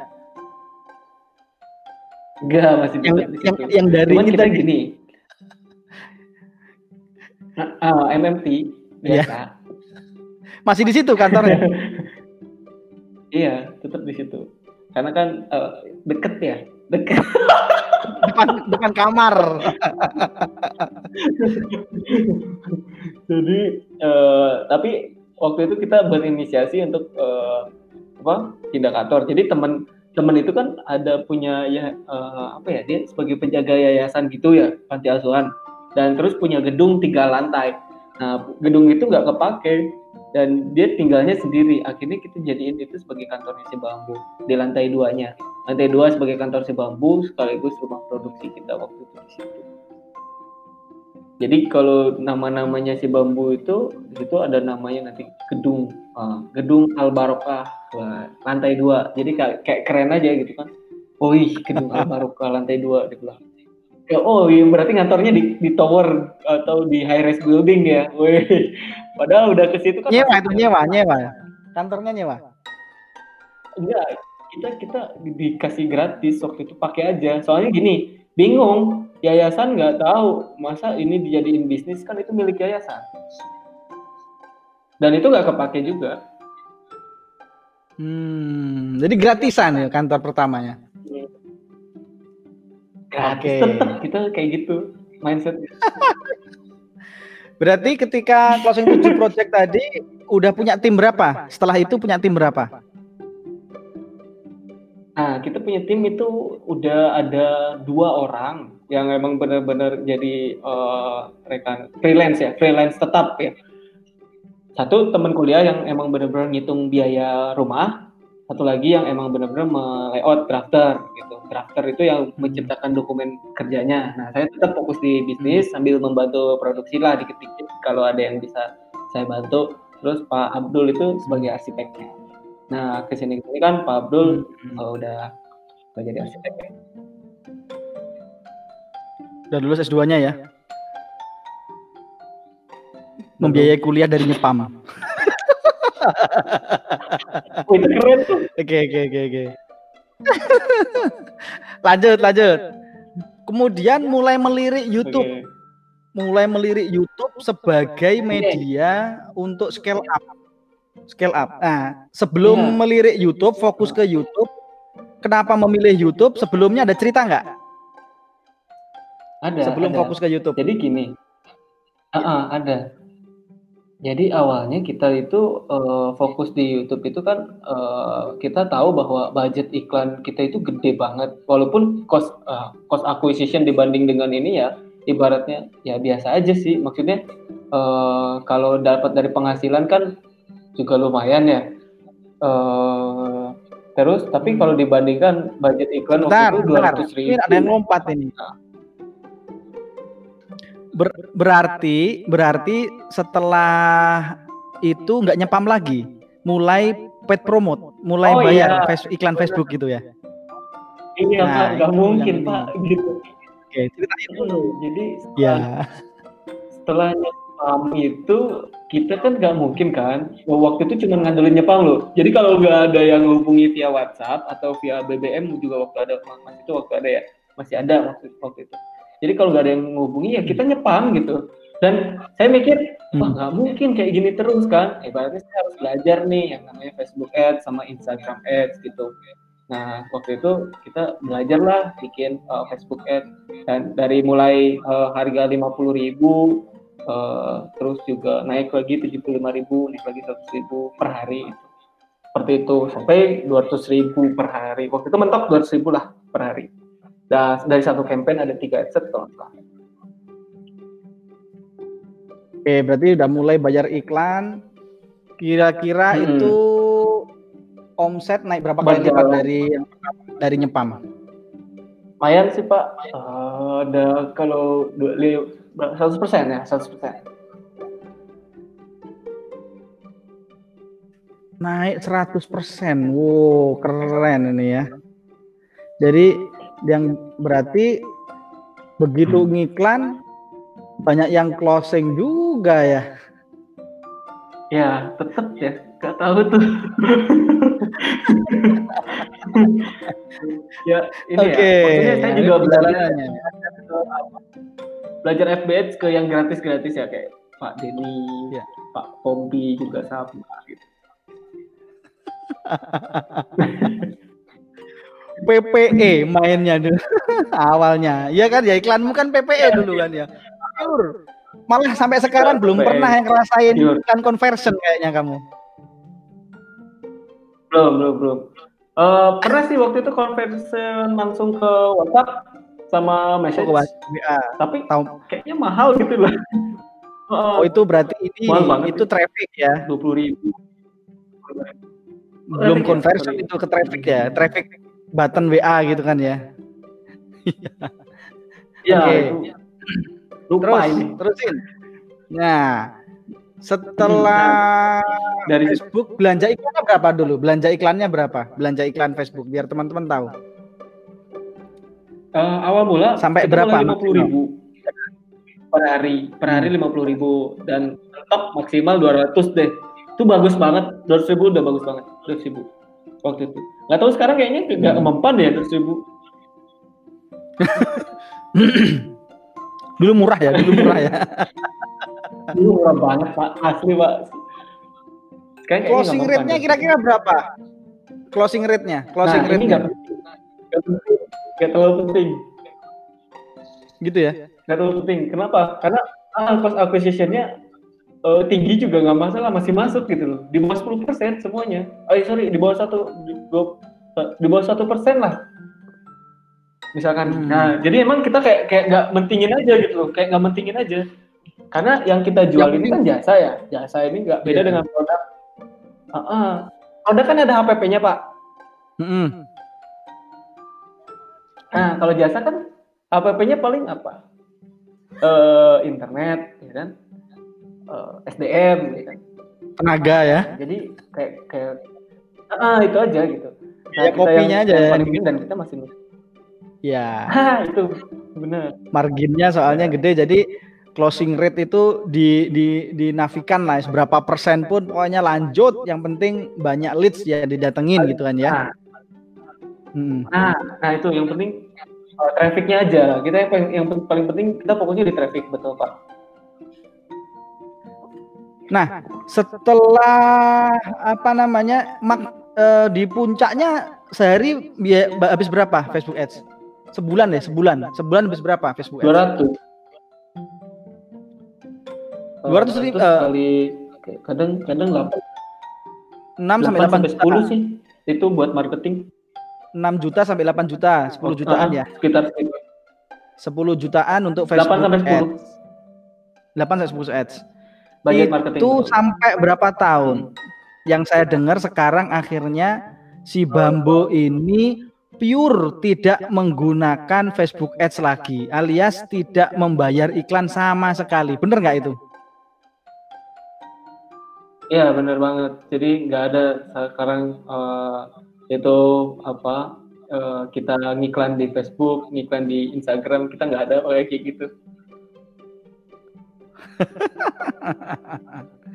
Enggak, masih Yang yang, yang dari Cuman kita kita gini. Ah, ah, MMT Iya. biasa. masih di situ kantornya. *laughs* Iya, tetap di situ. Karena kan eh, deket ya, deket. depan depan kamar. Jadi, eh, tapi waktu itu kita berinisiasi untuk eh, apa? Pindah kantor. Jadi teman teman itu kan ada punya ya eh, apa ya? Dia sebagai penjaga yayasan gitu ya, panti asuhan. Dan terus punya gedung tiga lantai. Nah, gedung itu nggak kepake dan dia tinggalnya sendiri. Akhirnya kita jadiin itu sebagai kantornya si bambu di lantai duanya. Lantai dua sebagai kantor si bambu sekaligus rumah produksi kita waktu itu di situ. Jadi kalau nama-namanya si bambu itu di situ ada namanya nanti gedung ah, gedung Al Barokah Wah, lantai dua. Jadi kayak, keren aja gitu kan. Oh ih gedung Al Barokah lantai dua di belakang. Ya, oh iya berarti ngantornya di, di tower atau di high rise building ya. Wih. Padahal udah ke situ kan Nyewa itu nyewa, nyewa. Kantornya nyewa. enggak kita kita di- dikasih gratis waktu itu pakai aja soalnya gini bingung yayasan nggak tahu masa ini dijadiin bisnis kan itu milik yayasan dan itu nggak kepake juga Hmm, jadi gratisan ya kantor pertamanya. Gratis Oke. tetap kita kayak gitu mindset Berarti ketika closing 7 project tadi udah punya tim berapa? Setelah itu punya tim berapa? nah kita punya tim itu udah ada dua orang yang emang benar-benar jadi eh, rekan freelance ya freelance tetap ya satu teman kuliah yang emang benar-benar ngitung biaya rumah satu lagi yang emang benar-benar me-layout drafter gitu drafter itu yang menciptakan dokumen kerjanya nah saya tetap fokus di bisnis sambil membantu produksi lah dikit-dikit kalau ada yang bisa saya bantu terus Pak Abdul itu sebagai arsiteknya nah ke sini ke sini kan Pak Abdul oh, udah udah jadi arsitek ya. Udah lulus S2-nya ya? Membiayai kuliah dari Nyepam. *laughs* Itu keren tuh Oke oke oke oke. *laughs* lanjut lanjut. Kemudian mulai melirik YouTube, mulai melirik YouTube sebagai media untuk scale up. Scale up. Nah, sebelum Iya. melirik YouTube, fokus ke YouTube. Kenapa memilih YouTube? Sebelumnya ada cerita nggak? ada Sebelum ada. fokus ke YouTube. Jadi gini, Ah, ah, ada. Jadi awalnya kita itu eh, fokus di YouTube itu kan eh, kita tahu bahwa budget iklan kita itu gede banget, walaupun cost eh, cost acquisition dibanding dengan ini ya ibaratnya ya biasa aja sih. Maksudnya eh, kalau dapat dari penghasilan kan juga lumayan ya. Eh, terus tapi kalau dibandingkan budget iklan Bentar, waktu itu bentar. 200 ribu. Ini ada yang lompat ini. Ber- berarti berarti setelah itu nggak nyepam lagi, mulai paid promote, mulai Oh, bayar iya. face- iklan Facebook gitu ya. Iya Nah, Pak, nggak mungkin Pak gitu. Oke, ceritain dulu. Jadi setelah, Ya. setelah nyepam itu kita kan nggak mungkin kan waktu itu cuma ngandelin nyepam loh. Jadi kalau nggak ada yang hubungi via WhatsApp atau via BBM juga waktu ada masih itu waktu ada ya masih ada waktu waktu itu. Jadi kalau nggak ada yang menghubungi ya kita nyepam gitu. Dan saya mikir wah Hmm. nggak mungkin kayak gini terus kan. Ibaratnya saya harus belajar nih yang namanya Facebook Ads sama Instagram Ads gitu. Nah, waktu itu kita belajar lah bikin uh, Facebook Ads dan dari mulai uh, harga 50.000 uh, terus juga naik lagi 75.000, naik lagi 100.000 per hari. Seperti itu sampai 200.000 per hari. Waktu itu mentok 200.000 lah per hari. Dan dari satu campaign ada tiga adset kalau nggak salah. Oke, berarti udah mulai bayar iklan. Kira-kira Hmm. itu omset naik berapa kali lipat dari dari nyepam? Lumayan sih Pak, Eh, ada kalau dua- li- 100% ya, 100%. Naik 100%. Wow, keren ini ya. Jadi yang berarti begitu ngiklan banyak yang closing juga ya. Ya, tetep ya, gak tahu tuh. *laughs* ya, ini Oke. ya, maksudnya saya juga ini belajar, belajar FBH ke yang gratis-gratis ya, kayak Pak Denny, Ya. Pak Pompi juga sama gitu. *laughs* PPE mainnya dulu *laughs* awalnya. Iya kan ya iklanmu kan PPE dulu kan ya. Pure. Malah sampai sekarang belum pernah yang ngerasain iklan conversion kayaknya kamu. Belum, belum, belum. Eh, pernah sih waktu itu conversion langsung ke WhatsApp sama Oh, message, ke WA. tapi Tahu. kayaknya mahal gitu loh. *laughs* Oh itu berarti ini itu traffic ya. dua puluh ribu. Belum ya, conversion itu ke traffic ya. Traffic button WA gitu kan ya. Ya, Oke. itu. Lupa Terus ini. terusin. Nah, setelah Dari Facebook belanja iklannya berapa dulu? Belanja iklannya berapa? Belanja iklan Facebook biar teman-teman tahu. eh, awal mula Sampai berapa lima puluh ribu per hari, per hari lima puluh ribu dan top maksimal 200 deh. Itu bagus banget, 200 ribu udah bagus banget, 200 ribu waktu itu. Nggak tahu sekarang kayaknya nggak Hmm. mempan ya 200 ribu. Dulu murah ya, dulu murah ya. *laughs* Dulu murah banget pak, asli pak. Sekarang kayaknya Closing rate-nya mempan. kira-kira berapa? Closing rate-nya, closing nah, ini rate-nya nggak penting. Nggak penting. Nggak terlalu penting. gitu ya. Nggak terlalu penting. Kenapa? Karena ah, cost acquisition-nya eh, tinggi juga nggak masalah, masih masuk gitu loh. Di bawah 10% semuanya. Oh sorry, di bawah satu, di bawah, di bawah satu persen lah. Misalkan. Hmm. Nah, jadi emang kita kayak kayak nggak mentingin aja gitu loh, kayak nggak mentingin aja. Karena yang kita jual Yang ini kan jasa ya, jasa ini nggak beda Iya. dengan produk. Ah, ah. Produk kan ada HPP-nya pak. Mm-mm. Nah, kalau jasa kan HPP-nya paling apa? Eh, internet, ya kan? Eh, SDM, ya kan? Tenaga ya. Jadi kayak kayak ah itu aja gitu. Ya, kopinya aja yang ya. paling dan kita masih Ya, itu benar. marginnya soalnya gede jadi closing rate itu di di dinafikan lah seberapa persen pun pokoknya lanjut yang penting banyak leads ya didatengin gitu kan ya. Nah, Mm. nah, nah itu yang penting eh, trafficnya aja. Kita yang yang paling penting kita fokusnya di traffic betul pak. Nah, setelah apa namanya mak, eh, di puncaknya sehari bia- ba- habis berapa Facebook Ads? Sebulan deh, sebulan. Sebulan habis berapa Facebook Ads? 200. 200 ribu, 200 eh, kali kadang kadang 8 6 sampai 8 sampai juta. 10 sih. Itu buat marketing. 6 juta sampai 8 juta, 10 jutaan Ah, ya. Sekitar 10 jutaan untuk 8 Facebook sampai 10 Ads. 8 sampai 10 ads. Budget marketing. Itu sampai berapa tahun? Yang saya dengar sekarang akhirnya si Bambo ini pure tidak menggunakan Facebook Ads lagi, alias tidak membayar iklan sama sekali. Bener nggak itu? Iya benar banget. Jadi nggak ada sekarang eh, itu apa eh, kita ngiklan di Facebook, ngiklan di Instagram kita nggak ada kayak gitu.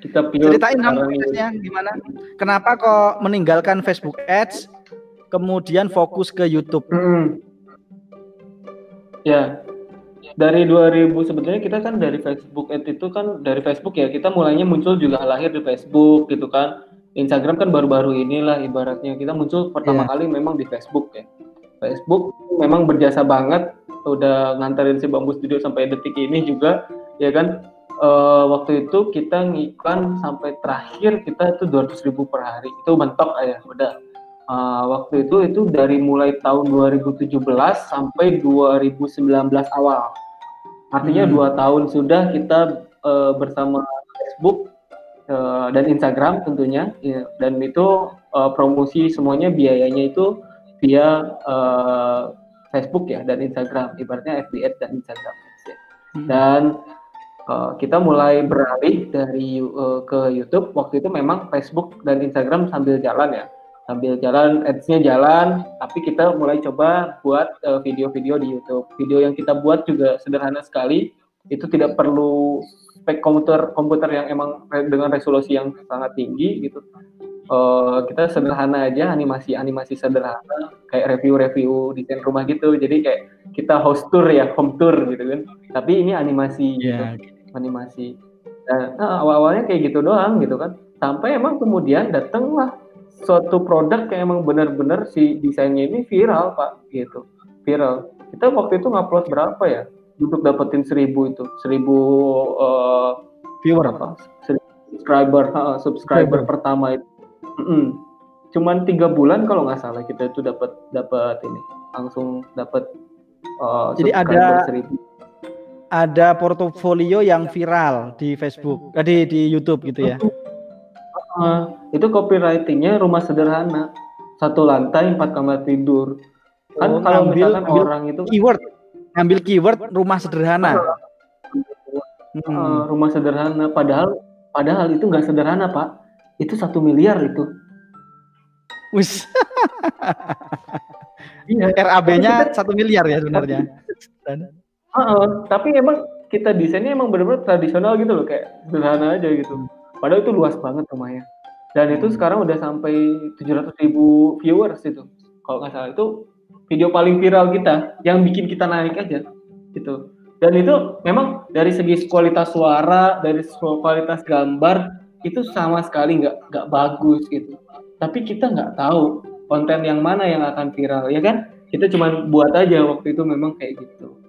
Kita Ceritain dong prosesnya gimana? Kenapa kok meninggalkan Facebook Ads, kemudian fokus ke YouTube? Mm. Ya, dari 2000 sebetulnya kita kan dari Facebook Ad itu kan dari Facebook ya kita mulainya muncul juga lahir di Facebook gitu kan. Instagram kan baru-baru inilah ibaratnya kita muncul pertama Iya. kali memang di Facebook ya. Facebook memang berjasa banget udah nganterin si Bambu Studio sampai detik ini juga ya kan. Eh, waktu itu kita ngiklan sampai terakhir kita itu 200.000 ribu per hari itu mentok aja udah Uh, waktu itu itu dari mulai tahun 2017 sampai 2019 awal. Artinya Hmm. dua tahun sudah kita uh, bersama Facebook uh, dan Instagram tentunya ya, dan itu uh, promosi semuanya biayanya itu via uh, Facebook ya dan Instagram ibaratnya FB dan Instagram ya. hmm. dan uh, kita mulai beralih dari uh, ke YouTube. Waktu itu memang Facebook dan Instagram sambil jalan ya. Sambil jalan ads-nya jalan tapi kita mulai coba buat eh, video-video uh, di YouTube. Video yang kita buat juga sederhana sekali. Itu tidak perlu spek komputer komputer yang emang dengan resolusi yang sangat tinggi gitu. Uh, kita sederhana aja animasi animasi sederhana kayak review-review desain rumah gitu. Jadi kayak kita host tour ya home tour gitu kan. Tapi ini animasi yeah. gitu animasi. Nah, awal-awalnya kayak gitu doang gitu kan. Sampai emang kemudian datanglah suatu produk yang emang benar-benar si desainnya ini viral pak gitu. Viral. Kita waktu itu ngupload berapa ya? Untuk dapetin seribu itu. Seribu uh, viewer apa? subscriber uh, subscriber pertama itu. Mm -mm. cuman tiga bulan kalau nggak salah kita itu dapat dapat ini. Langsung dapat uh, jadi ada seribu. Ada portofolio yang viral di Facebook, uh, di di YouTube gitu ya. Uh, itu copywritingnya rumah sederhana. Satu lantai empat kamar tidur. Kan oh, kalau misalkan ambil orang itu keyword ngambil keyword rumah sederhana. Hmm. uh, rumah sederhana. Padahal padahal itu nggak sederhana pak. Itu satu miliar itu. Wis. Iya. RAB-nya satu miliar ya sebenarnya uh, uh, tapi emang kita desainnya emang benar-benar tradisional gitu loh kayak sederhana aja gitu Padahal itu luas banget rumahnya. Dan itu hmm. sekarang udah sampai 700 ribu viewers itu. Kalau nggak salah itu video paling viral kita yang bikin kita naik aja gitu. Dan itu memang dari segi kualitas suara, dari kualitas gambar itu sama sekali nggak nggak bagus gitu. Tapi kita nggak tahu konten yang mana yang akan viral ya kan? Kita cuma buat aja waktu itu memang kayak gitu.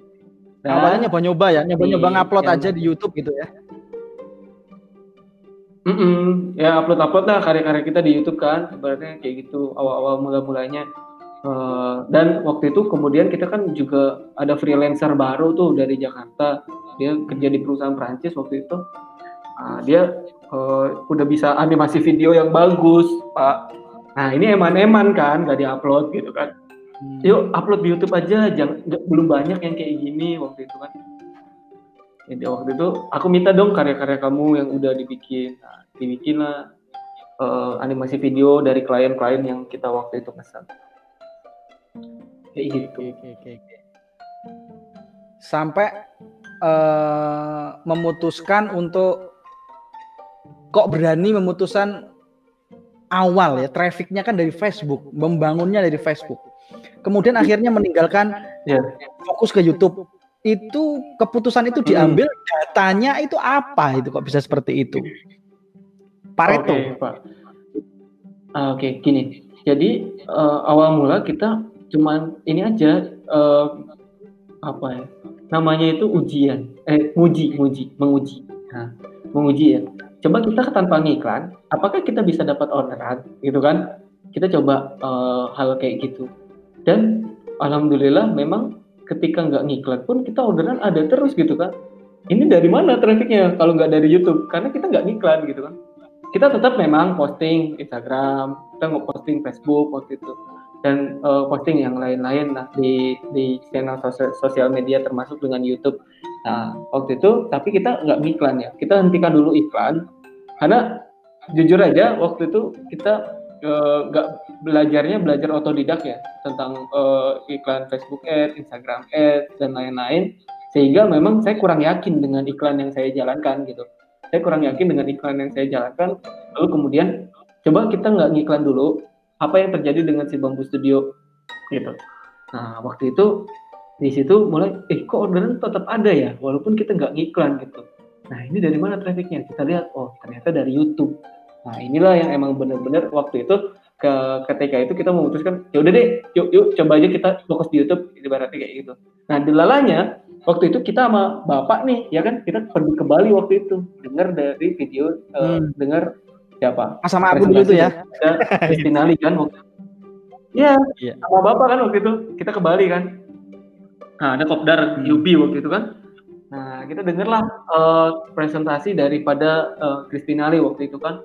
Dan, Awalnya nyoba-nyoba ya, nyoba-nyoba ngupload aja di YouTube gitu ya. Mm -mm. Ya upload-upload lah karya-karya kita di YouTube kan, ibaratnya kayak gitu awal-awal mula-mulanya. Uh, dan waktu itu kemudian kita kan juga ada freelancer baru tuh dari Jakarta, dia kerja di perusahaan Prancis waktu itu. Uh, dia uh, udah bisa animasi video yang bagus, Pak. Nah ini eman-eman kan, gak diupload gitu kan. Hmm. Yuk upload di YouTube aja, jangan belum banyak yang kayak gini waktu itu kan. Jadi waktu itu aku minta dong karya-karya kamu yang udah dibikin. Nah, dibikin lah uh, animasi video dari klien-klien yang kita waktu itu pesan kayak gitu. Oke, oke, oke. sampai uh, memutuskan untuk kok berani memutuskan awal ya trafficnya kan dari Facebook membangunnya dari Facebook kemudian akhirnya meninggalkan yeah. fokus ke YouTube. Itu keputusan itu diambil hmm. datanya itu apa itu kok bisa seperti itu? Pareto okay, Pak. Uh, oke okay, gini. Jadi uh, awal mula kita cuman ini aja uh, apa ya namanya itu ujian. Eh nguji nguji menguji. Nah menguji ya. Coba kita tanpa ngiklan apakah kita bisa dapat orderan gitu kan? Kita coba uh, hal kayak gitu dan alhamdulillah memang ketika nggak ngiklan pun kita orderan ada terus gitu kan ini dari mana trafficnya kalau nggak dari YouTube? Karena kita nggak ngiklan gitu kan. Kita tetap memang posting Instagram kita nggak posting Facebook waktu itu. Dan uh, posting yang lain-lain lah di di channel sosial, sosial media termasuk dengan YouTube. Nah waktu itu tapi kita nggak ngiklan ya. Kita hentikan dulu iklan. Karena jujur aja waktu itu kita nggak uh, belajarnya belajar otodidak ya tentang uh, iklan Facebook Ads, Instagram Ads dan lain-lain sehingga memang saya kurang yakin dengan iklan yang saya jalankan gitu. Saya kurang yakin dengan iklan yang saya jalankan. Lalu kemudian coba kita nggak ngiklan dulu apa yang terjadi dengan si Bambu Studio gitu. Nah waktu itu di situ mulai eh kok orderan tetap ada ya walaupun kita nggak ngiklan gitu. Nah ini dari mana trafficnya? Kita lihat oh ternyata dari YouTube Nah inilah yang emang benar-benar waktu itu ke ketika itu kita memutuskan ya udah deh yuk yuk coba aja kita fokus di YouTube ibaratnya kayak gitu. Nah delalanya waktu itu kita sama bapak nih ya kan kita pergi ke Bali waktu itu dengar dari video eh, hmm. uh, dengar siapa sama aku dulu itu ya Kristinali kan waktu Iya, yeah. sama bapak kan waktu itu kita ke Bali kan. Nah ada kopdar hmm. Yubi waktu itu kan. Nah kita dengarlah uh, presentasi daripada uh, Christina Lee waktu itu kan.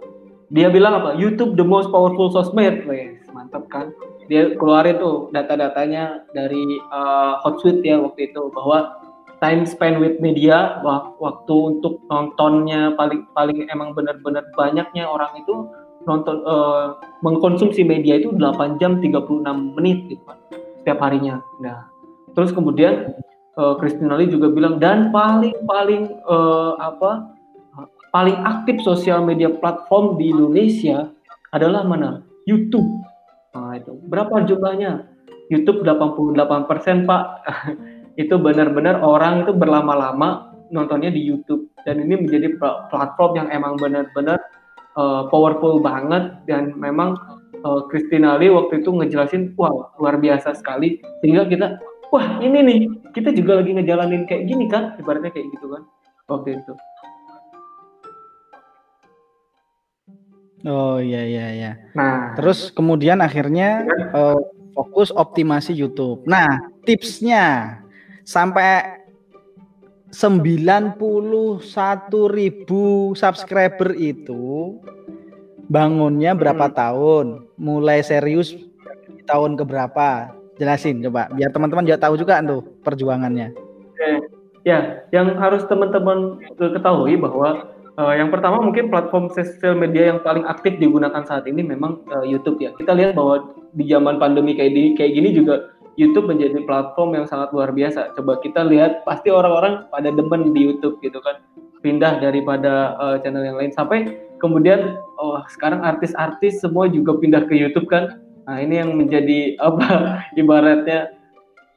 Dia bilang apa? YouTube the most powerful sosmed. Wes, mantap kan? Dia keluarin tuh data-datanya dari uh, Hotsuite ya waktu itu bahwa time spend with media waktu untuk nontonnya paling paling emang benar-benar banyaknya orang itu nonton uh, mengkonsumsi media itu 8 jam 36 menit gitu kan setiap harinya. Nah, terus kemudian uh, Christina Lee juga bilang dan paling paling uh, apa paling aktif sosial media platform di Indonesia adalah mana? YouTube. Nah, itu. Berapa jumlahnya? YouTube 88% Pak. *laughs* itu benar-benar orang itu berlama-lama nontonnya di YouTube dan ini menjadi platform yang emang benar-benar uh, powerful banget dan memang uh, Christina Lee waktu itu ngejelasin wah luar biasa sekali sehingga kita wah ini nih kita juga lagi ngejalanin kayak gini kan ibaratnya kayak gitu kan waktu itu Oh iya iya iya. Nah, terus kemudian akhirnya uh, fokus optimasi YouTube. Nah, tipsnya sampai 91 ribu subscriber itu bangunnya berapa hmm. tahun? Mulai serius tahun ke berapa? Jelasin coba biar teman-teman juga tahu juga tuh perjuangannya. Oke. Ya, yang harus teman-teman ketahui bahwa uh, yang pertama mungkin platform sosial media yang paling aktif digunakan saat ini memang uh, YouTube ya. Kita lihat bahwa di zaman pandemi kayak di kayak gini juga YouTube menjadi platform yang sangat luar biasa. Coba kita lihat pasti orang-orang pada demen di YouTube gitu kan. Pindah daripada uh, channel yang lain sampai kemudian oh sekarang artis-artis semua juga pindah ke YouTube kan Nah, ini yang menjadi *laughs* apa ibaratnya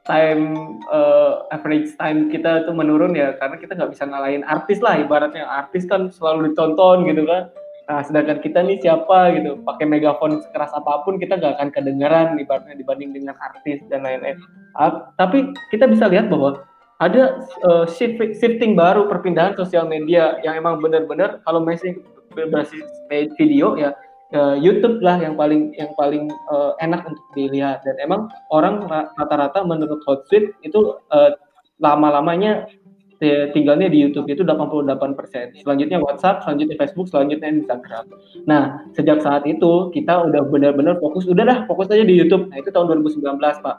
time uh, average time kita itu menurun ya karena kita nggak bisa ngalahin artis lah ibaratnya. Artis kan selalu ditonton gitu kan. Nah sedangkan kita nih siapa gitu pakai megafon sekeras apa pun kita nggak akan kedengaran ibaratnya dibanding dengan artis dan lain-lain. Uh, tapi kita bisa lihat bahwa ada uh, shifting baru perpindahan sosial media yang emang benar-benar kalau masih berbasis video ya uh, YouTube lah yang paling yang paling uh, enak untuk dilihat dan emang orang rata-rata menurut Hotsuite itu uh, lama-lamanya tinggalnya di YouTube itu 88%. Selanjutnya WhatsApp, selanjutnya Facebook, selanjutnya Instagram. Nah, sejak saat itu kita udah benar-benar fokus, udah dah fokus aja di YouTube. Nah, itu tahun 2019, Pak.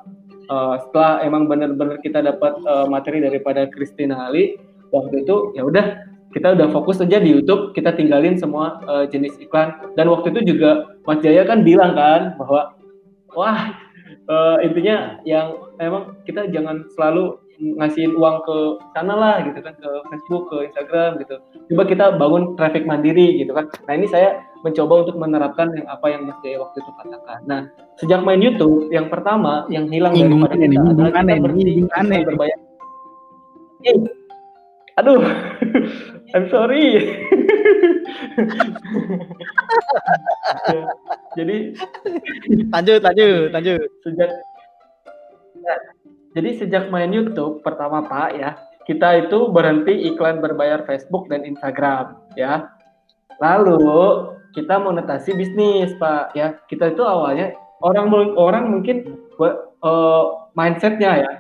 Uh, setelah emang benar-benar kita dapat uh, materi daripada Christina Ali, waktu itu ya udah kita udah fokus aja di YouTube, kita tinggalin semua uh, jenis iklan. Dan waktu itu juga Mas Jaya kan bilang kan bahwa wah uh, intinya yang emang kita jangan selalu ngasihin uang ke sana lah gitu kan ke Facebook, ke Instagram gitu. Coba kita bangun traffic mandiri gitu kan. Nah ini saya mencoba untuk menerapkan yang apa yang Mas Jaya waktu itu katakan. Nah sejak main YouTube yang pertama yang hilang daripada kita adalah kita berhenti berbayar. Aduh, *laughs* I'm sorry. *laughs* jadi lanjut, lanjut, lanjut. Sejak ya, jadi sejak main YouTube pertama Pak ya, kita itu berhenti iklan berbayar Facebook dan Instagram ya. Lalu kita monetasi bisnis Pak ya. Kita itu awalnya orang orang mungkin uh, mindsetnya ya,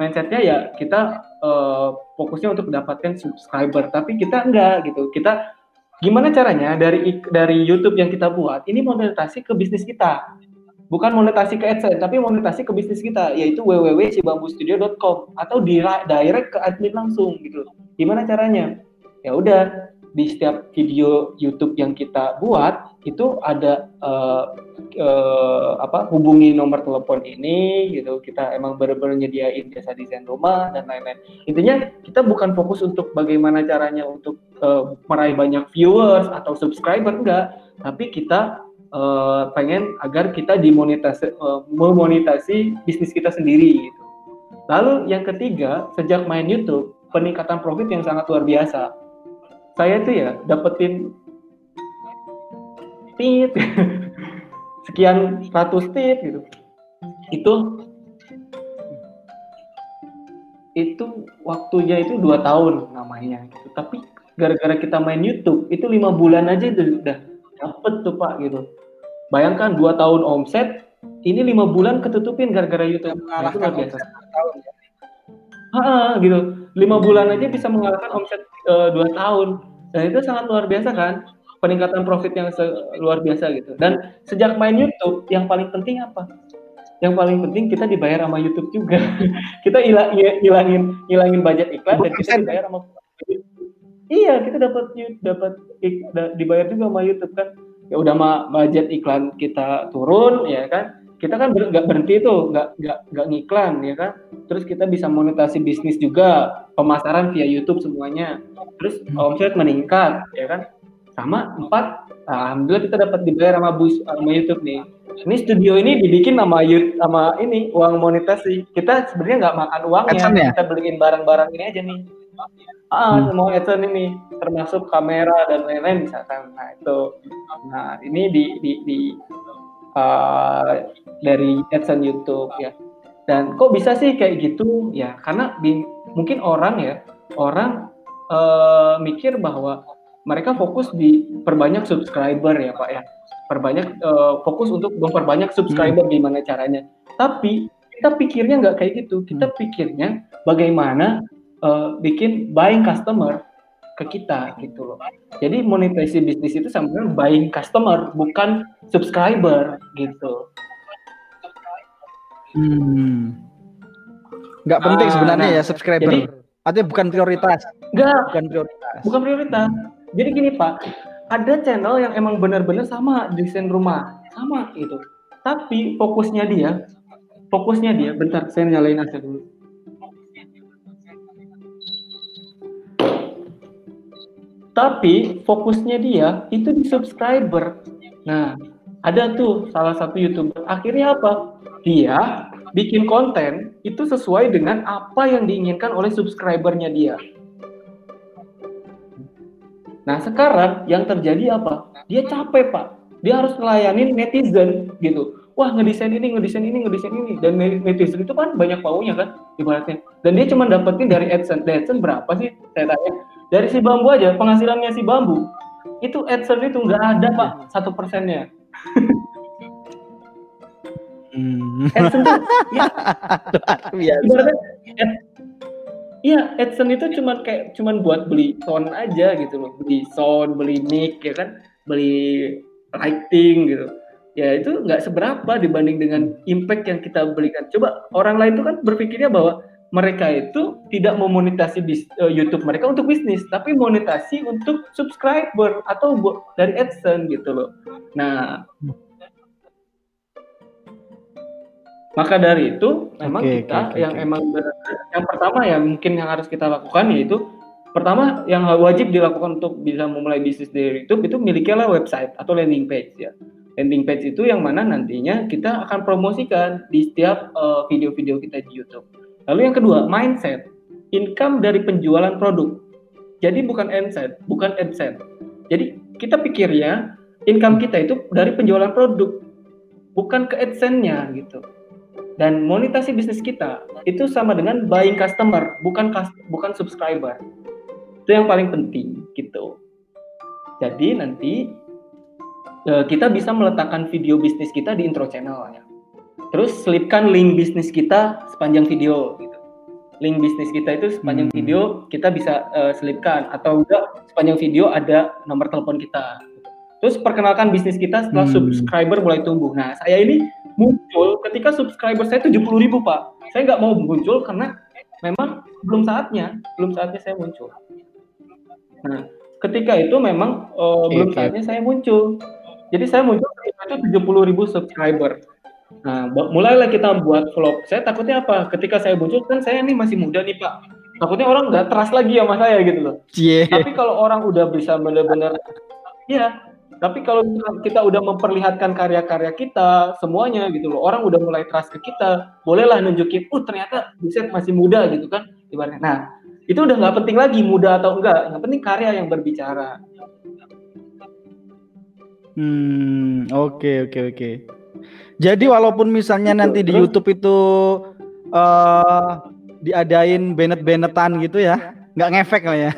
mindsetnya ya kita uh, fokusnya untuk mendapatkan subscriber tapi kita enggak gitu. Kita gimana caranya dari dari YouTube yang kita buat ini monetasi ke bisnis kita. Bukan monetasi ke AdSense tapi monetasi ke bisnis kita yaitu www.cibambustudio.com atau di direct ke admin langsung gitu. Gimana caranya? Ya udah di setiap video YouTube yang kita buat itu ada uh, uh, apa hubungi nomor telepon ini gitu. Kita emang benar-benar nyediain jasa desain rumah dan lain-lain. Intinya kita bukan fokus untuk bagaimana caranya untuk uh, meraih banyak viewers atau subscriber enggak. Tapi kita uh, pengen agar kita dimonetasi uh, memonetasi bisnis kita sendiri gitu. Lalu yang ketiga sejak main YouTube peningkatan profit yang sangat luar biasa saya tuh ya dapetin tit *laughs* sekian ratus tit gitu. Itu itu waktunya itu dua tahun namanya gitu. Tapi gara-gara kita main YouTube itu lima bulan aja itu udah dapet tuh pak gitu. Bayangkan dua tahun omset ini lima bulan ketutupin gara-gara YouTube. Nah, itu luar biasa. Ah, gitu. Lima bulan aja bisa mengalahkan omset uh, dua tahun. Dan itu sangat luar biasa kan? Peningkatan profit yang luar biasa gitu. Dan sejak main YouTube, yang paling penting apa? Yang paling penting kita dibayar sama YouTube juga. *laughs* kita ilang, ilangin ilangin budget iklan dan kita dibayar sama Iya, kita dapat dapat dibayar juga sama YouTube kan. Ya udah budget iklan kita turun ya kan kita kan nggak berhenti tuh nggak nggak nggak ngiklan ya kan? Terus kita bisa monetasi bisnis juga pemasaran via YouTube semuanya. Terus hmm. omset meningkat ya kan? Sama empat alhamdulillah kita dapat dibayar sama bus sama YouTube nih. Ini studio ini dibikin sama YouTube sama ini uang monetasi. Kita sebenarnya nggak makan uangnya. Ya? kita beliin barang-barang ini aja nih. Ah hmm. semua AdSense ini termasuk kamera dan lain-lain misalkan. Nah itu. Nah ini di di, di uh, dari AdSense YouTube ya. Dan kok bisa sih kayak gitu? Ya karena mungkin orang ya orang uh, mikir bahwa mereka fokus di perbanyak subscriber ya Pak ya. Perbanyak uh, fokus untuk memperbanyak subscriber hmm. gimana caranya. Tapi kita pikirnya nggak kayak gitu. Kita hmm. pikirnya bagaimana uh, bikin buying customer ke kita gitu loh. Jadi monetasi bisnis itu dengan buying customer bukan subscriber gitu. Hmm. Nggak penting ah, sebenarnya nah, ya subscriber. Jadi, Artinya bukan prioritas. Enggak. Bukan prioritas. Bukan prioritas. Jadi gini Pak, ada channel yang emang benar-benar sama desain rumah, sama gitu. Tapi fokusnya dia, fokusnya dia, bentar saya nyalain aja dulu. tapi fokusnya dia itu di subscriber. Nah, ada tuh salah satu youtuber. Akhirnya apa? Dia bikin konten itu sesuai dengan apa yang diinginkan oleh subscribernya dia. Nah, sekarang yang terjadi apa? Dia capek, Pak. Dia harus ngelayanin netizen gitu. Wah, ngedesain ini, ngedesain ini, ngedesain ini. Dan netizen itu kan banyak maunya kan, ibaratnya. Dan dia cuma dapetin dari AdSense. AdSense berapa sih? Saya tanya dari si bambu aja penghasilannya si bambu itu AdSense itu nggak ada pak satu persennya hmm. AdSense tuh *laughs* ya ibaratnya Iya, AdSense itu cuman kayak cuman buat beli sound aja gitu loh, beli sound, beli mic ya kan, beli lighting gitu. Ya itu nggak seberapa dibanding dengan impact yang kita belikan. Coba orang lain itu kan berpikirnya bahwa mereka itu tidak memonetasi bis, uh, YouTube mereka untuk bisnis, tapi monetasi untuk subscriber atau dari AdSense gitu loh. Nah, maka dari itu memang okay, kita okay, yang okay. emang yang pertama ya mungkin yang harus kita lakukan yaitu pertama yang wajib dilakukan untuk bisa memulai bisnis dari YouTube itu milikilah website atau landing page ya. Landing page itu yang mana nantinya kita akan promosikan di setiap eh, video-video uh, kita di YouTube. Lalu yang kedua, mindset. Income dari penjualan produk. Jadi bukan adsense, bukan adsense. Jadi kita pikirnya income kita itu dari penjualan produk, bukan ke adsense-nya gitu. Dan monetasi bisnis kita itu sama dengan buying customer, bukan bukan subscriber. Itu yang paling penting gitu. Jadi nanti eh, kita bisa meletakkan video bisnis kita di intro channel ya. Terus selipkan link bisnis kita sepanjang video gitu. Link bisnis kita itu sepanjang hmm. video kita bisa uh, selipkan atau enggak sepanjang video ada nomor telepon kita. Terus perkenalkan bisnis kita setelah hmm. subscriber mulai tumbuh. Nah, saya ini muncul ketika subscriber saya 70 ribu Pak. Saya nggak mau muncul karena memang belum saatnya, belum saatnya saya muncul. Nah, ketika itu memang uh, okay, belum saatnya saya muncul. Jadi saya muncul ketika itu 70 ribu subscriber. Nah, mulailah kita buat vlog. Saya takutnya apa? Ketika saya muncul kan saya ini masih muda nih Pak. Takutnya orang nggak trust lagi sama saya gitu loh. Yeah. Tapi kalau orang udah bisa benar-benar, ya. Tapi kalau kita udah memperlihatkan karya-karya kita semuanya gitu loh, orang udah mulai trust ke kita, bolehlah nunjukin, uh ternyata Buset masih muda gitu kan, ibaratnya. Nah, itu udah nggak penting lagi muda atau enggak, yang penting karya yang berbicara. Hmm, oke okay, oke okay, oke. Okay. Jadi walaupun misalnya nanti di YouTube itu uh, diadain benet-benetan gitu ya, nggak ngefek lah ya.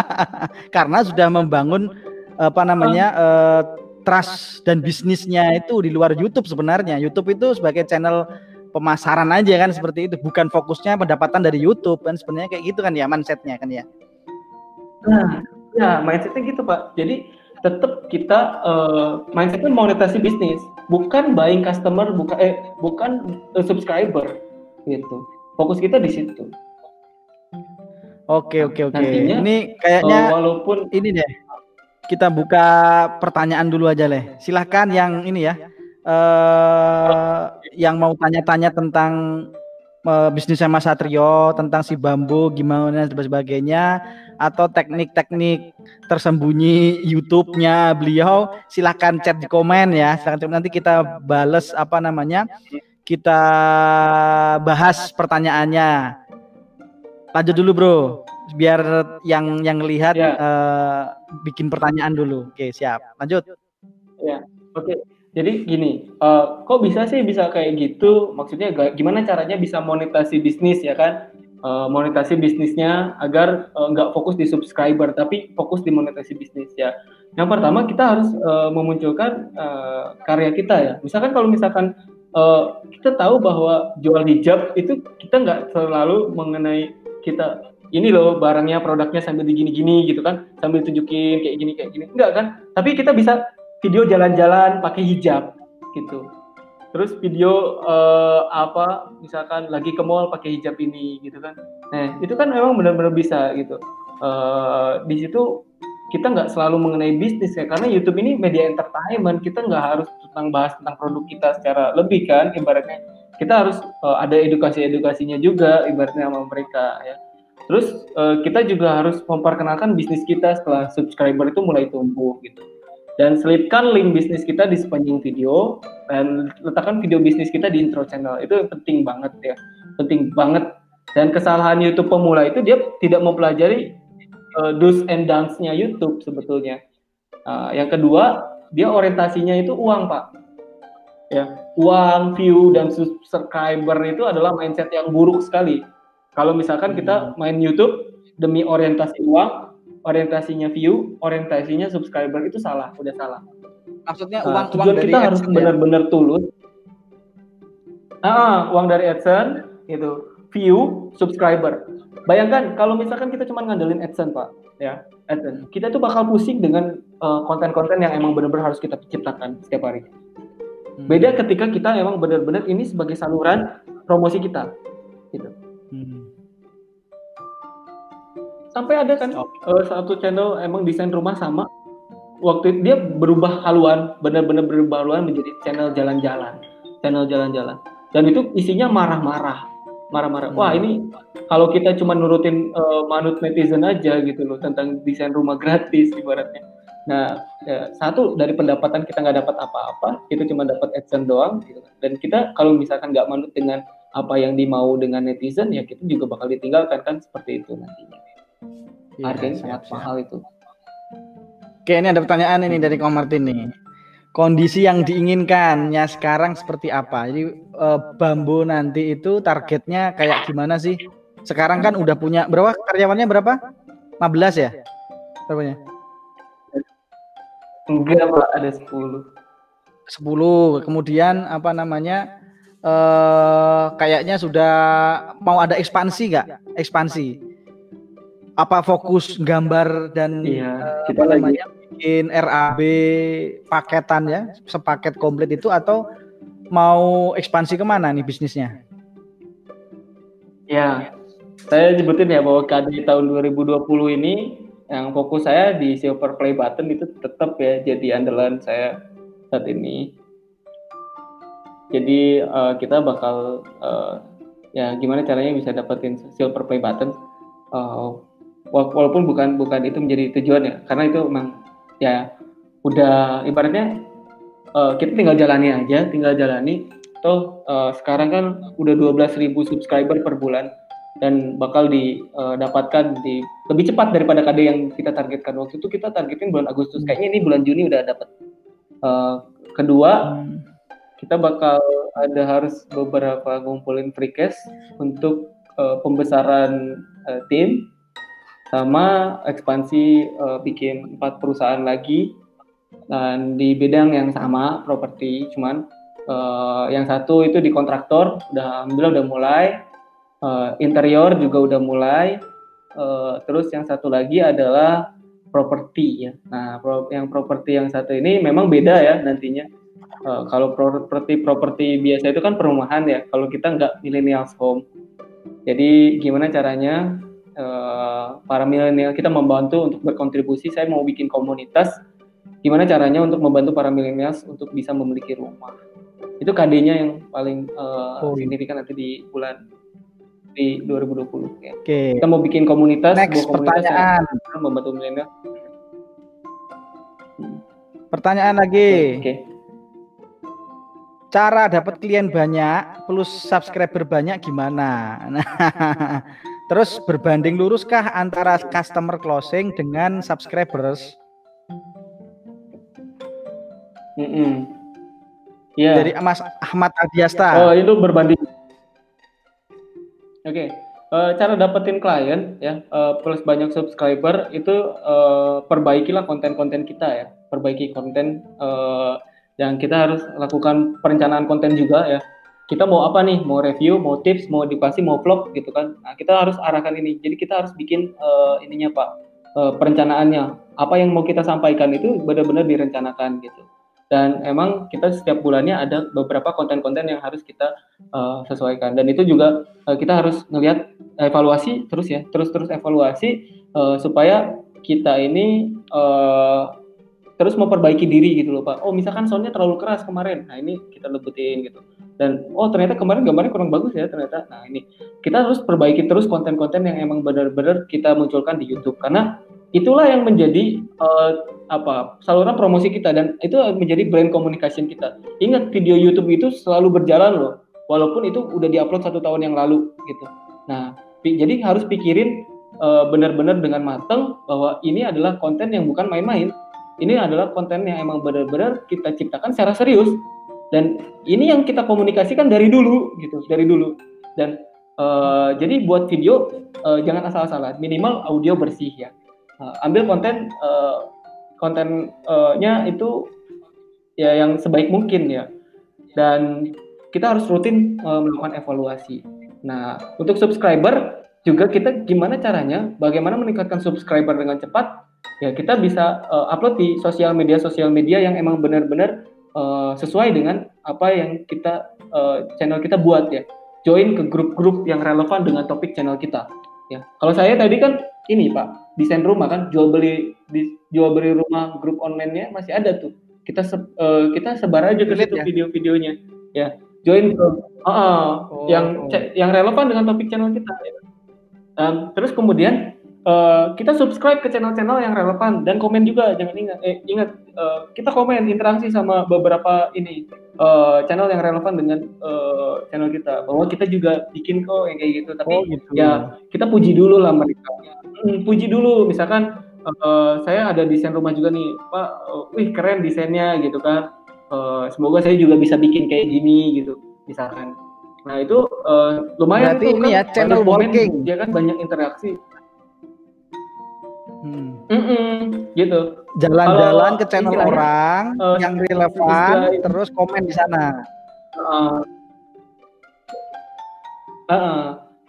*laughs* Karena sudah membangun apa namanya uh, trust dan bisnisnya itu di luar YouTube sebenarnya. YouTube itu sebagai channel pemasaran aja kan seperti itu, bukan fokusnya pendapatan dari YouTube kan sebenarnya kayak gitu kan ya mindsetnya kan ya. Nah, ya mindsetnya gitu Pak. Jadi tetap kita uh, mindsetnya monetasi bisnis, bukan buying customer, bukan eh bukan uh, subscriber gitu. Fokus kita di situ. Oke oke oke. Ini kayaknya uh, walaupun ini deh kita buka pertanyaan dulu aja leh. Silahkan yang ini ya, uh, yang mau tanya-tanya tentang uh, bisnisnya Mas Satrio, tentang si bambu gimana dan sebagainya, atau teknik-teknik tersembunyi YouTube-nya beliau, silahkan chat di komen ya. Silahkan nanti kita bales apa namanya, kita bahas pertanyaannya lanjut dulu bro biar yang yang lihat ya. uh, bikin pertanyaan dulu. Oke siap. Lanjut. Ya oke. Jadi gini uh, kok bisa sih bisa kayak gitu? Maksudnya gimana caranya bisa monetasi bisnis ya kan? Uh, monetasi bisnisnya agar nggak uh, fokus di subscriber tapi fokus di monetasi bisnis ya. Yang pertama kita harus uh, memunculkan uh, karya kita ya. Misalkan kalau misalkan uh, kita tahu bahwa jual hijab itu kita nggak selalu mengenai kita ini loh barangnya produknya sambil digini-gini gitu kan sambil tunjukin kayak gini kayak gini. Enggak kan? Tapi kita bisa video jalan-jalan pakai hijab gitu. Terus video uh, apa misalkan lagi ke mall pakai hijab ini gitu kan. Nah itu kan memang benar-benar bisa gitu. Uh, di situ kita nggak selalu mengenai bisnis ya karena YouTube ini media entertainment. Kita nggak harus tentang bahas tentang produk kita secara lebih kan ibaratnya. Kita harus uh, ada edukasi-edukasinya juga ibaratnya sama mereka ya. Terus uh, kita juga harus memperkenalkan bisnis kita setelah subscriber itu mulai tumbuh gitu. Dan selipkan link bisnis kita di sepanjang video dan letakkan video bisnis kita di intro channel. Itu penting banget ya. Penting banget. Dan kesalahan YouTube pemula itu dia tidak mempelajari uh, do's and don'ts-nya YouTube sebetulnya. Uh, yang kedua, dia orientasinya itu uang, Pak. Ya, uang, view, dan subscriber itu adalah mindset yang buruk sekali. Kalau misalkan kita hmm. main YouTube demi orientasi uang, orientasinya view, orientasinya subscriber itu salah, udah salah. Maksudnya uang uang dari kita harus ya? benar-benar tulus. Ah, uang dari AdSense itu, view, subscriber. Bayangkan kalau misalkan kita cuma ngandelin AdSense, Pak, ya, AdSense. Kita tuh bakal pusing dengan eh, konten-konten uh, yang emang benar-benar harus kita ciptakan setiap hari Hmm. Beda ketika kita emang benar-benar ini sebagai saluran promosi kita, gitu. Hmm. Sampai ada kan oh. uh, satu channel emang desain rumah sama, waktu itu dia berubah haluan, benar-benar berubah haluan menjadi channel jalan-jalan, channel jalan-jalan. Dan itu isinya marah-marah, marah-marah. Hmm. Wah ini kalau kita cuma nurutin uh, manut netizen aja gitu loh tentang desain rumah gratis ibaratnya Nah, ya, satu dari pendapatan kita nggak dapat apa-apa, itu cuma dapat adsense doang. Gitu. Dan kita kalau misalkan nggak manut dengan apa yang dimau dengan netizen, ya kita juga bakal ditinggalkan kan seperti itu nantinya. Ya, Harganya sangat siap. mahal itu. Oke, ini ada pertanyaan ini dari Kong Martin nih. Kondisi yang diinginkannya sekarang seperti apa? Jadi eh, bambu nanti itu targetnya kayak gimana sih? Sekarang kan udah punya berapa karyawannya berapa? 15 ya? Berapanya? Enggak, Pak, ada 10. 10. Kemudian apa namanya? Eh kayaknya sudah mau ada ekspansi nggak? Ekspansi. Apa fokus gambar dan iya, uh, kita lagi bikin RAB paketan ya, sepaket komplit itu atau mau ekspansi ke mana nih bisnisnya? Ya, saya sebutin ya bahwa KD tahun 2020 ini yang fokus saya di silver play button itu tetap ya jadi andalan saya saat ini. Jadi uh, kita bakal uh, ya gimana caranya bisa dapetin silver play button uh, walaupun bukan bukan itu menjadi tujuan ya karena itu memang ya udah ibaratnya uh, kita tinggal jalani aja tinggal jalani toh uh, sekarang kan udah 12.000 subscriber per bulan dan bakal didapatkan uh, di lebih cepat daripada KD yang kita targetkan waktu itu kita targetin bulan Agustus hmm. kayaknya ini bulan Juni udah dapat uh, kedua hmm. kita bakal ada harus beberapa ngumpulin free cash untuk uh, pembesaran uh, tim sama ekspansi uh, bikin empat perusahaan lagi dan di bidang yang sama properti cuman Uh, yang satu itu di kontraktor, udah alhamdulillah udah mulai. Uh, interior juga udah mulai. Uh, terus yang satu lagi adalah properti ya. Nah, pro yang properti yang satu ini memang beda ya nantinya. Uh, kalau properti properti biasa itu kan perumahan ya. Kalau kita nggak millennials home. Jadi gimana caranya uh, para milenial kita membantu untuk berkontribusi? Saya mau bikin komunitas. Gimana caranya untuk membantu para milenials untuk bisa memiliki rumah? itu KD-nya yang paling uh, oh. signifikan nanti di bulan di 2020 ya. Oke. Okay. Kita mau bikin komunitas, Next, komunitas pertanyaan. yang membantu milenial. Pertanyaan lagi. Oke. Okay. Cara dapat klien banyak plus subscriber banyak gimana? *laughs* Nah, terus berbanding luruskah antara customer closing dengan subscribers? Mm -mm. Yeah. Dari Mas Ahmad Adiasta. Oh, itu berbanding. Oke. Okay. Uh, eh, cara dapetin klien ya uh, plus banyak subscriber itu uh, perbaikilah konten-konten kita ya perbaiki konten uh, yang kita harus lakukan perencanaan konten juga ya kita mau apa nih? Mau review mau tips mau edukasi mau vlog gitu kan? Nah kita harus arahkan ini. Jadi kita harus bikin uh, ininya pak uh, perencanaannya. Apa yang mau kita sampaikan itu benar-benar direncanakan gitu. Dan emang kita setiap bulannya ada beberapa konten-konten yang harus kita uh, sesuaikan. Dan itu juga uh, kita harus melihat evaluasi terus ya terus-terus evaluasi uh, supaya kita ini uh, terus memperbaiki diri gitu loh pak. Oh misalkan soundnya terlalu keras kemarin. Nah ini kita lebutin gitu dan oh ternyata kemarin gambarnya kurang bagus ya ternyata nah ini kita harus perbaiki terus konten-konten yang emang benar-benar kita munculkan di YouTube karena itulah yang menjadi uh, apa saluran promosi kita dan itu menjadi brand communication kita. Ingat video YouTube itu selalu berjalan loh, walaupun itu udah diupload satu tahun yang lalu gitu. Nah, jadi harus pikirin uh, benar-benar dengan matang bahwa ini adalah konten yang bukan main-main. Ini adalah konten yang emang benar-benar kita ciptakan secara serius dan ini yang kita komunikasikan dari dulu gitu, dari dulu. Dan uh, jadi buat video uh, jangan asal-asalan, minimal audio bersih ya uh, ambil konten uh, kontennya itu ya yang sebaik mungkin ya dan kita harus rutin uh, melakukan evaluasi. Nah untuk subscriber juga kita gimana caranya, bagaimana meningkatkan subscriber dengan cepat? Ya kita bisa uh, upload di sosial media sosial media yang emang benar-benar uh, sesuai dengan apa yang kita uh, channel kita buat ya. Join ke grup-grup yang relevan dengan topik channel kita. Ya kalau saya tadi kan ini Pak desain rumah kan jual beli di, jual beli rumah grup online-nya masih ada tuh kita se, uh, kita sebar aja ke situ ya? video-videonya ya join ke uh, uh, oh, yang oh. yang relevan dengan topik channel kita ya. um, terus kemudian uh, kita subscribe ke channel-channel yang relevan dan komen juga jangan ingat eh, ingat uh, kita komen interaksi sama beberapa ini uh, channel yang relevan dengan uh, channel kita. Bahwa kita juga bikin kok yang kayak gitu tapi oh, gitu. ya kita puji dulu lah mereka. Hmm, puji dulu. Misalkan uh, saya ada desain rumah juga nih pak uh, wih keren desainnya gitu kan. Uh, semoga saya juga bisa bikin kayak gini gitu misalkan. Nah itu uh, lumayan Berarti tuh ini kan, ya channel working. dia kan banyak interaksi hmm. Mm -mm, gitu. Jalan-jalan ke channel orang uh, yang relevan terus komen di sana. Uh, uh, uh,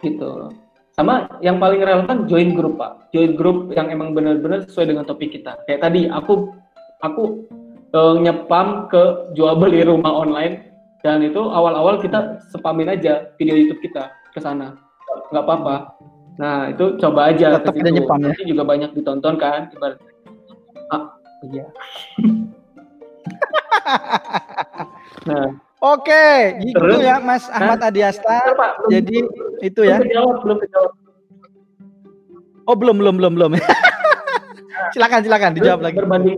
gitu. Sama yang paling relevan join grup pak. Join grup yang emang benar-benar sesuai dengan topik kita. Kayak tadi aku aku uh, nyepam ke jual beli rumah online. Dan itu awal-awal kita spamin aja video YouTube kita ke sana. Nggak apa-apa nah itu coba aja tetap ada nyepam ya juga banyak ditonton kan ibarat ah iya *laughs* nah Oke, gitu Terus, ya Mas Ahmad Adiasta. Jadi itu ya. Belum kejawab, belum kejawab. Oh belum belum belum belum. *laughs* silakan silakan dijawab lagi. Berbanding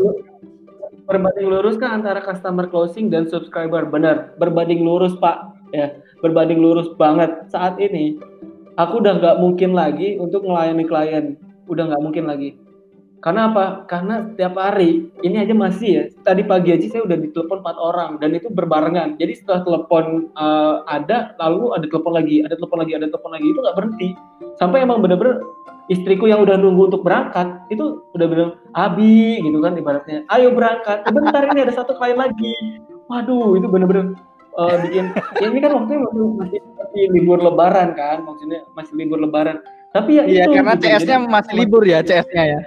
berbanding lurus kan antara customer closing dan subscriber benar berbanding lurus pak ya berbanding lurus banget saat ini aku udah nggak mungkin lagi untuk melayani klien udah nggak mungkin lagi karena apa? Karena setiap hari ini aja masih ya. Tadi pagi aja saya udah ditelepon empat orang dan itu berbarengan. Jadi setelah telepon uh, ada, lalu ada telepon lagi, ada telepon lagi, ada telepon lagi itu nggak berhenti. Sampai emang bener-bener istriku yang udah nunggu untuk berangkat itu udah bener abi gitu kan ibaratnya. Ayo berangkat. Sebentar ini ada satu klien lagi. Waduh, itu bener-bener uh, bikin ya ini kan waktunya masih, masih, masih libur lebaran kan maksudnya masih libur lebaran tapi ya iya itu, karena gitu. CS-nya masih libur ya CS-nya ya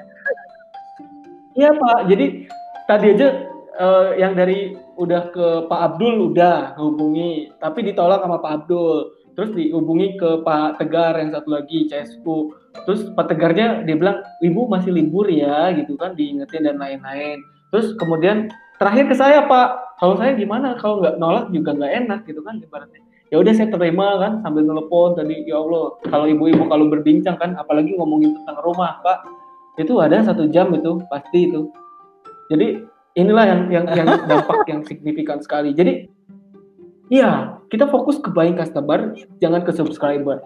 Iya Pak, jadi tadi aja eh, yang dari udah ke Pak Abdul udah hubungi, tapi ditolak sama Pak Abdul. Terus dihubungi ke Pak Tegar yang satu lagi CSU. Terus Pak Tegarnya dia bilang ibu masih libur ya gitu kan diingetin dan lain-lain. Terus kemudian terakhir ke saya Pak, kalau saya gimana? Kalau nggak nolak juga nggak enak gitu kan ibaratnya. Ya udah saya terima kan sambil telepon tadi ya Allah. Kalau ibu-ibu kalau berbincang kan, apalagi ngomongin tentang rumah Pak, itu ada satu jam itu pasti itu jadi inilah yang yang yang *laughs* dampak yang signifikan sekali jadi iya kita fokus ke buying customer jangan ke subscriber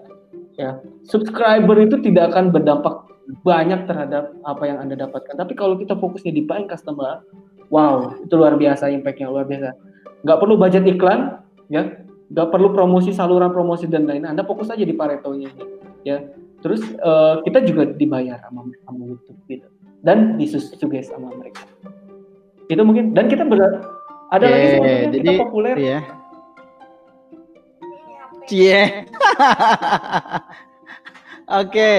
ya subscriber itu tidak akan berdampak banyak terhadap apa yang anda dapatkan tapi kalau kita fokusnya di buying customer wow itu luar biasa impactnya luar biasa. Nggak perlu budget iklan ya. Nggak perlu promosi saluran promosi dan lain anda fokus aja di paretonya ya. Terus uh, kita juga dibayar sama sama YouTube gitu. Dan disuges sama mereka. Itu mungkin dan kita ber ada Oke, lagi sebetulnya jadi, kita populer. Iya. Cie. *laughs* Oke.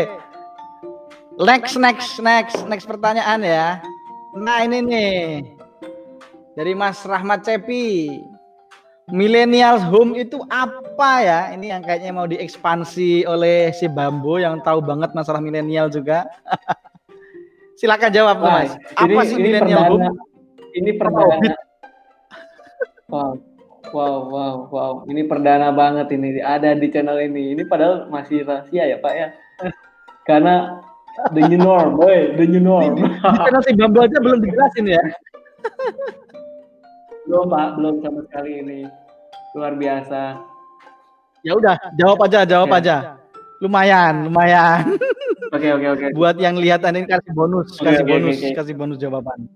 Next, next, next, next pertanyaan ya. Nah ini nih dari Mas Rahmat Cepi. Millennials home itu apa ya? Ini yang kayaknya mau diekspansi oleh si Bambo yang tahu banget masalah milenial juga. *laughs* Silakan jawab Mas. Apa ini, sih millennial perdana, home? Ini perdana. Wow, wow, wow, wow. Ini perdana banget ini. Ada di channel ini. Ini padahal masih rahasia ya Pak ya. Karena the new norm, boy, the new norm. Di channel si Bambo aja belum dijelasin ya. *laughs* belum Pak, belum sama sekali ini. Luar biasa. Ya udah, jawab aja, jawab Oke. aja. Lumayan, lumayan. *laughs* Oke, oke, oke. Buat yang lihat ini kasih bonus, Oke, kasih oke, bonus, oke, oke. kasih bonus jawaban.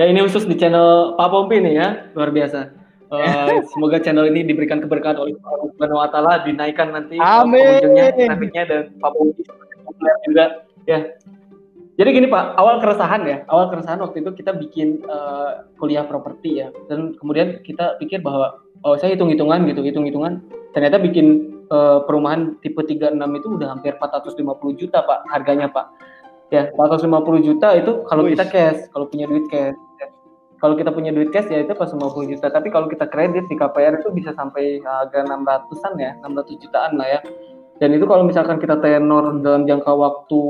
Ya ini khusus di channel Pak Pompi nih ya, luar biasa. *laughs* Eh, semoga channel ini diberikan keberkahan oleh Allah Subhanahu wa taala, dinaikkan nanti Amin. pengunjungnya, trafiknya dan Pak Pompi juga ya. Jadi gini Pak, awal keresahan ya, awal keresahan waktu itu kita bikin eh, kuliah properti ya, dan kemudian kita pikir bahwa oh saya hitung-hitungan gitu, hitung-hitungan, ternyata bikin eh, perumahan tipe 36 itu udah hampir 450 juta Pak harganya Pak. Ya, 450 juta itu kalau kita cash, kalau punya duit cash. ya. Kalau kita punya duit cash ya itu pas 50 juta, tapi kalau kita kredit di KPR itu bisa sampai harga 600-an ya, 600 jutaan lah ya. Dan itu kalau misalkan kita tenor dalam jangka waktu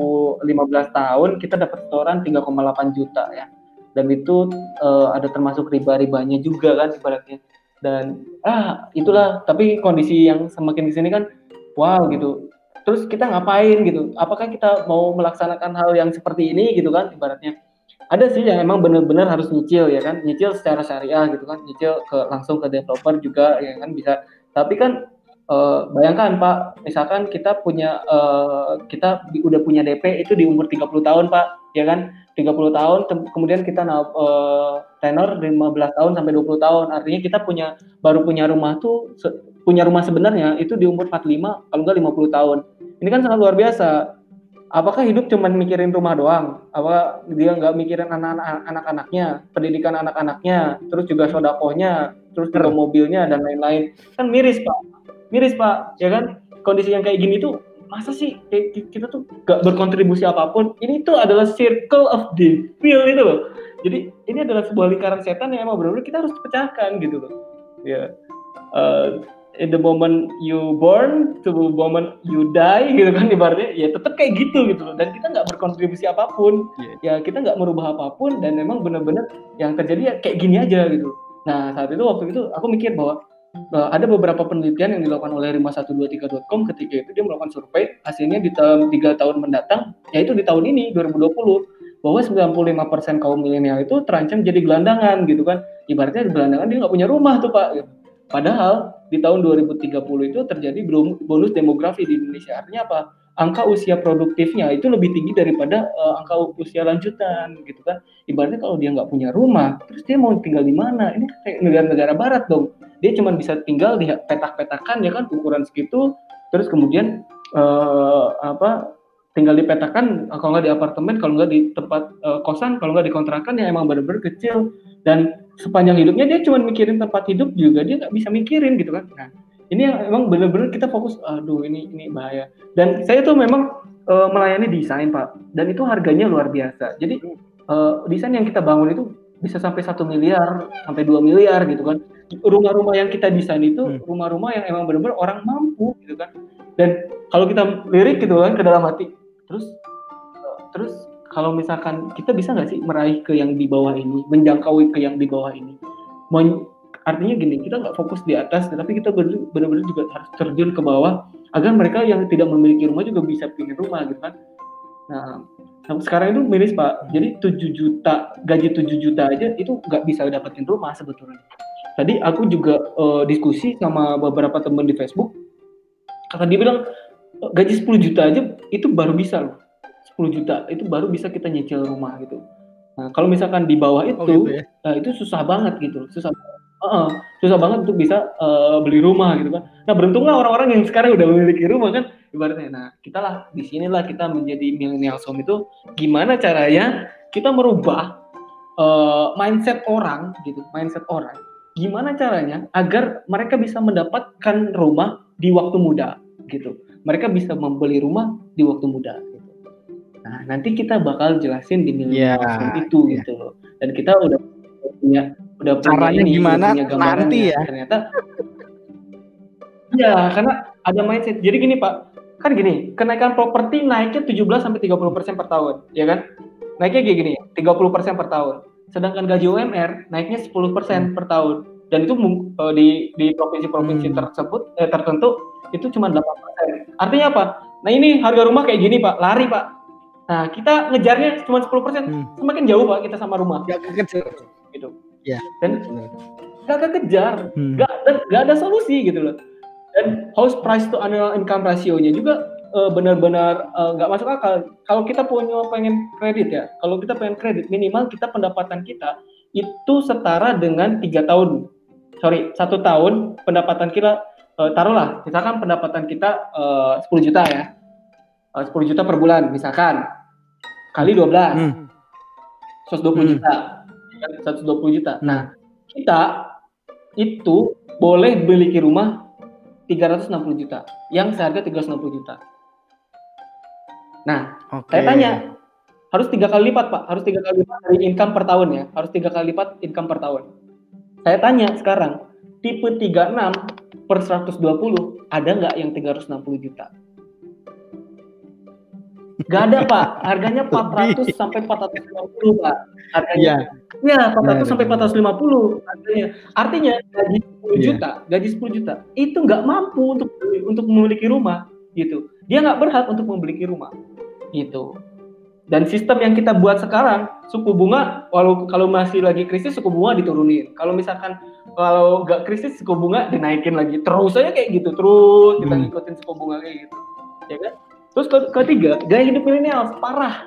15 tahun, kita dapat setoran 3,8 juta ya. Dan itu eh, ada termasuk riba-ribanya juga kan ibaratnya. Dan ah itulah, tapi kondisi yang semakin di sini kan wow gitu. Terus kita ngapain gitu? Apakah kita mau melaksanakan hal yang seperti ini gitu kan ibaratnya? Ada sih yang emang benar-benar harus nyicil ya kan, nyicil secara syariah gitu kan, nyicil ke langsung ke developer juga ya kan bisa. Tapi kan eh, bayangkan Pak, misalkan kita punya eh, kita udah punya DP itu di umur 30 tahun Pak, ya kan? 30 tahun kemudian kita eh, tenor 15 tahun sampai 20 tahun. Artinya kita punya baru punya rumah tuh punya rumah sebenarnya itu di umur 45 kalau enggak 50 tahun. Ini kan sangat luar biasa. Apakah hidup cuma mikirin rumah doang? Apa dia nggak mikirin anak-anak anak-anaknya, pendidikan anak-anaknya, terus juga sodakohnya, terus juga mobilnya dan lain-lain? Kan miris pak, miris pak, ya kan? Kondisi yang kayak gini tuh masa sih kita tuh gak berkontribusi apa pun? Ini tuh adalah circle of devil itu loh. Jadi ini adalah sebuah lingkaran setan yang emang benar-benar kita harus pecahkan gitu loh. Ya, Eh, in the moment you born to the moment you die gitu kan ibaratnya ya tetap kayak gitu gitu loh dan kita nggak berkontribusi apa pun Iya. ya kita nggak merubah apa pun dan memang benar-benar yang terjadi ya kayak gini aja gitu nah saat itu waktu itu aku mikir bahwa eh, ada beberapa penelitian yang dilakukan oleh 5123.com ketika itu dia melakukan survei hasilnya di tahun tiga tahun mendatang yaitu di tahun ini 2020 bahwa 95% kaum milenial itu terancam jadi gelandangan gitu kan ibaratnya gelandangan dia nggak punya rumah tuh pak gitu. Padahal di tahun 2030 itu terjadi bonus demografi di Indonesia. Artinya apa? Angka usia produktifnya itu lebih tinggi daripada eh, angka usia lanjutan gitu kan. Ibaratnya kalau dia nggak punya rumah, terus dia mau tinggal di mana? Ini kan kayak negara-negara barat dong. Dia cuma bisa tinggal di petak-petakan ya kan ukuran segitu. Terus kemudian eh, apa? tinggal dipetakan kalau nggak di apartemen, kalau nggak di tempat eh, kosan, kalau nggak di kontrakan ya emang benar-benar kecil. Dan sepanjang hidupnya dia cuma mikirin tempat hidup juga dia nggak bisa mikirin gitu kan. Nah ini yang emang bener-bener kita fokus aduh ini ini bahaya. Dan saya tuh memang uh, melayani desain pak. Dan itu harganya luar biasa. Jadi uh, desain yang kita bangun itu bisa sampai satu miliar sampai dua miliar gitu kan rumah-rumah yang kita desain itu hmm. rumah-rumah yang emang bener-bener orang mampu gitu kan dan kalau kita lirik gitu kan ke dalam hati terus uh, terus kalau misalkan kita bisa nggak sih meraih ke yang di bawah ini, menjangkau ke yang di bawah ini? Men artinya gini, kita nggak fokus di atas, tetapi kita benar-benar juga harus terjun ke bawah agar mereka yang tidak memiliki rumah juga bisa punya rumah gitu kan. Nah, sekarang itu miris Pak, jadi 7 juta, gaji 7 juta aja itu nggak bisa dapetin rumah sebetulnya. Tadi aku juga uh, diskusi sama beberapa teman di Facebook, kata dia bilang gaji 10 juta aja itu baru bisa loh 10 juta itu baru bisa kita nyicil rumah gitu. Nah, kalau misalkan di bawah oh, itu, oh, gitu ya? nah, itu susah banget gitu, susah, uh, susah banget untuk bisa uh, beli rumah gitu kan. Nah, beruntunglah orang-orang yang sekarang udah memiliki rumah kan, ibaratnya. Nah, kita lah di sinilah kita menjadi milenial home itu gimana caranya kita merubah uh, mindset orang gitu, mindset orang. Gimana caranya agar mereka bisa mendapatkan rumah di waktu muda gitu. Mereka bisa membeli rumah di waktu muda. Nah, nanti kita bakal jelasin di milenial yeah, itu yeah. gitu loh. Dan kita udah punya udah caranya punya ini, gimana punya nanti ya. Ternyata Ya, karena ada mindset. Jadi gini, Pak. Kan gini, kenaikan properti naiknya 17 sampai 30% per tahun, ya kan? Naiknya kayak gini, 30% per tahun. Sedangkan gaji UMR naiknya 10% hmm. per tahun. Dan itu uh, di di provinsi-provinsi hmm. tersebut eh, tertentu itu cuma 8%. Artinya apa? Nah, ini harga rumah kayak gini, Pak. Lari, Pak Nah, kita ngejarnya cuma 10%, hmm. semakin jauh Pak kita sama rumah. Gak kekejar. Gitu. Ya. Dan gak kekejar, hmm. gak, gak ada solusi gitu loh. Dan house price to annual income ratio-nya juga uh, benar-benar uh, nggak masuk akal. Kalau kita punya pengen kredit ya, kalau kita pengen kredit minimal kita pendapatan kita itu setara dengan tiga tahun, sorry satu tahun pendapatan kita uh, taruhlah misalkan pendapatan kita uh, 10 juta ya, uh, 10 juta per bulan misalkan. Kali 12 hmm. 120 hmm. juta. 120 juta. Nah. Kita itu boleh beli rumah 360 juta yang seharga 360 juta nah okay. saya tanya harus tiga kali lipat pak harus tiga kali lipat dari income per tahun ya harus tiga kali lipat income per tahun saya tanya sekarang tipe 36 per 120 ada nggak yang 360 juta Gak ada pak, harganya 400 sampai 450 pak. Harganya. Iya, ya, 400 sampai 450 harganya. Artinya gaji 10 yeah. juta, gaji 10 juta itu nggak mampu untuk untuk memiliki rumah gitu. Dia nggak berhak untuk memiliki rumah gitu. Dan sistem yang kita buat sekarang, suku bunga, walau kalau masih lagi krisis, suku bunga diturunin. Kalau misalkan kalau nggak krisis, suku bunga dinaikin lagi. Terus aja kayak gitu, terus kita hmm. ngikutin suku bunga kayak gitu, ya kan? Terus ke ketiga, gaya hidup milenial parah.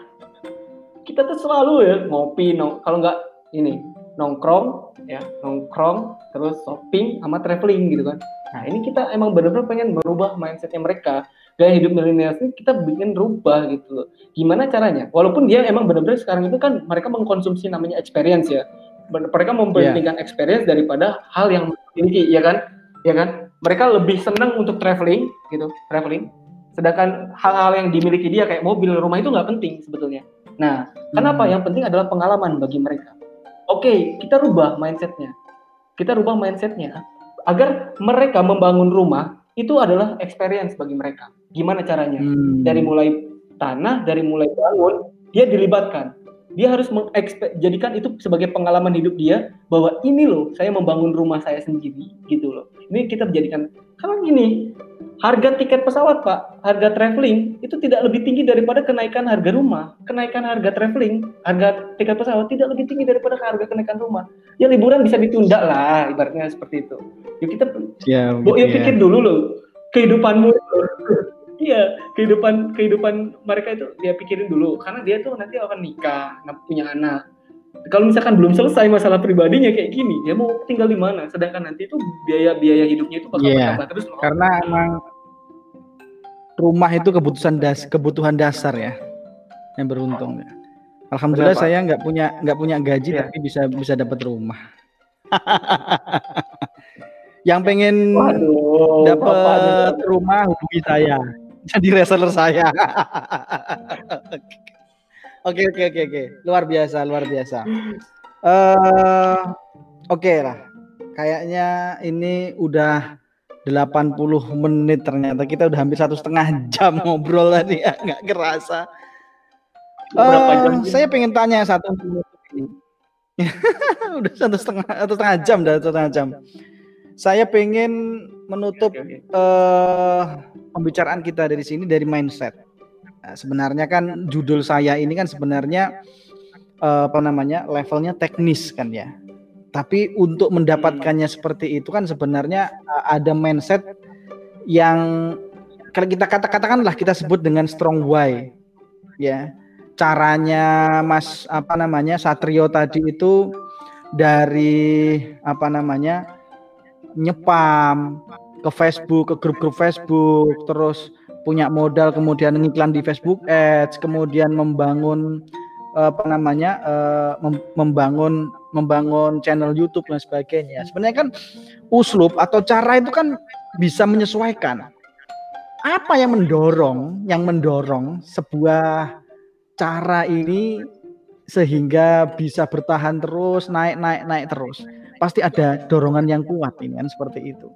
Kita tuh selalu ya ngopi, nong kalau nggak ini nongkrong, ya nongkrong, terus shopping sama traveling gitu kan. Nah ini kita emang benar-benar pengen merubah mindsetnya mereka. Gaya hidup milenial ini kita bikin rubah gitu loh. Gimana caranya? Walaupun dia emang benar-benar sekarang itu kan mereka mengkonsumsi namanya experience ya. Mereka mempentingkan yeah. experience daripada hal yang memiliki, ya kan? Ya kan? Mereka lebih senang untuk traveling gitu, traveling Sedangkan hal-hal yang dimiliki dia kayak mobil, rumah itu nggak penting sebetulnya. Nah, kenapa? Hmm. Yang penting adalah pengalaman bagi mereka. Oke, kita rubah mindsetnya. Kita rubah mindsetnya agar mereka membangun rumah itu adalah experience bagi mereka. Gimana caranya? Hmm. Dari mulai tanah, dari mulai bangun, dia dilibatkan. Dia harus menjadikan itu sebagai pengalaman hidup dia bahwa ini loh saya membangun rumah saya sendiri gitu loh. Ini kita menjadikan karena gini, harga tiket pesawat pak, harga traveling itu tidak lebih tinggi daripada kenaikan harga rumah. Kenaikan harga traveling, harga tiket pesawat tidak lebih tinggi daripada harga kenaikan rumah. Ya liburan bisa ditunda lah, ibaratnya seperti itu. Yuk kita, ya, yuk ya. pikir dulu loh, kehidupanmu. Iya, kehidupan kehidupan mereka itu dia pikirin dulu, karena dia tuh nanti akan nikah, punya anak kalau misalkan belum selesai masalah pribadinya kayak gini, dia mau tinggal di mana? Sedangkan nanti itu biaya-biaya hidupnya itu bakal yeah, bertambah terus. Loh. Karena emang rumah itu kebutuhan das kebutuhan dasar ya, yang beruntung ya. Alhamdulillah Berapa? saya nggak punya nggak punya gaji yeah. tapi bisa bisa dapat rumah. *laughs* yang pengen dapat rumah hubungi saya. *laughs* Jadi reseller saya. *laughs* Oke oke oke oke. Luar biasa, luar biasa. Uh, oke okay lah. Kayaknya ini udah 80 menit ternyata kita udah hampir satu setengah jam *laughs* ngobrol tadi ya nggak kerasa. Uh, saya pengen tanya satu udah satu setengah satu setengah jam dah satu setengah jam. Saya pengen menutup okay, okay. Uh, pembicaraan kita dari sini dari mindset. Nah, sebenarnya kan judul saya ini kan sebenarnya uh, apa namanya levelnya teknis kan ya. Tapi untuk mendapatkannya seperti itu kan sebenarnya uh, ada mindset yang kalau kita kata-katakanlah kita sebut dengan strong why ya caranya Mas apa namanya Satrio tadi itu dari apa namanya nyepam ke Facebook ke grup-grup Facebook terus punya modal kemudian ngiklan di Facebook Ads kemudian membangun apa namanya uh, membangun membangun channel YouTube dan sebagainya. Sebenarnya kan uslub atau cara itu kan bisa menyesuaikan. Apa yang mendorong yang mendorong sebuah cara ini sehingga bisa bertahan terus naik naik naik terus pasti ada dorongan yang kuat ini kan seperti itu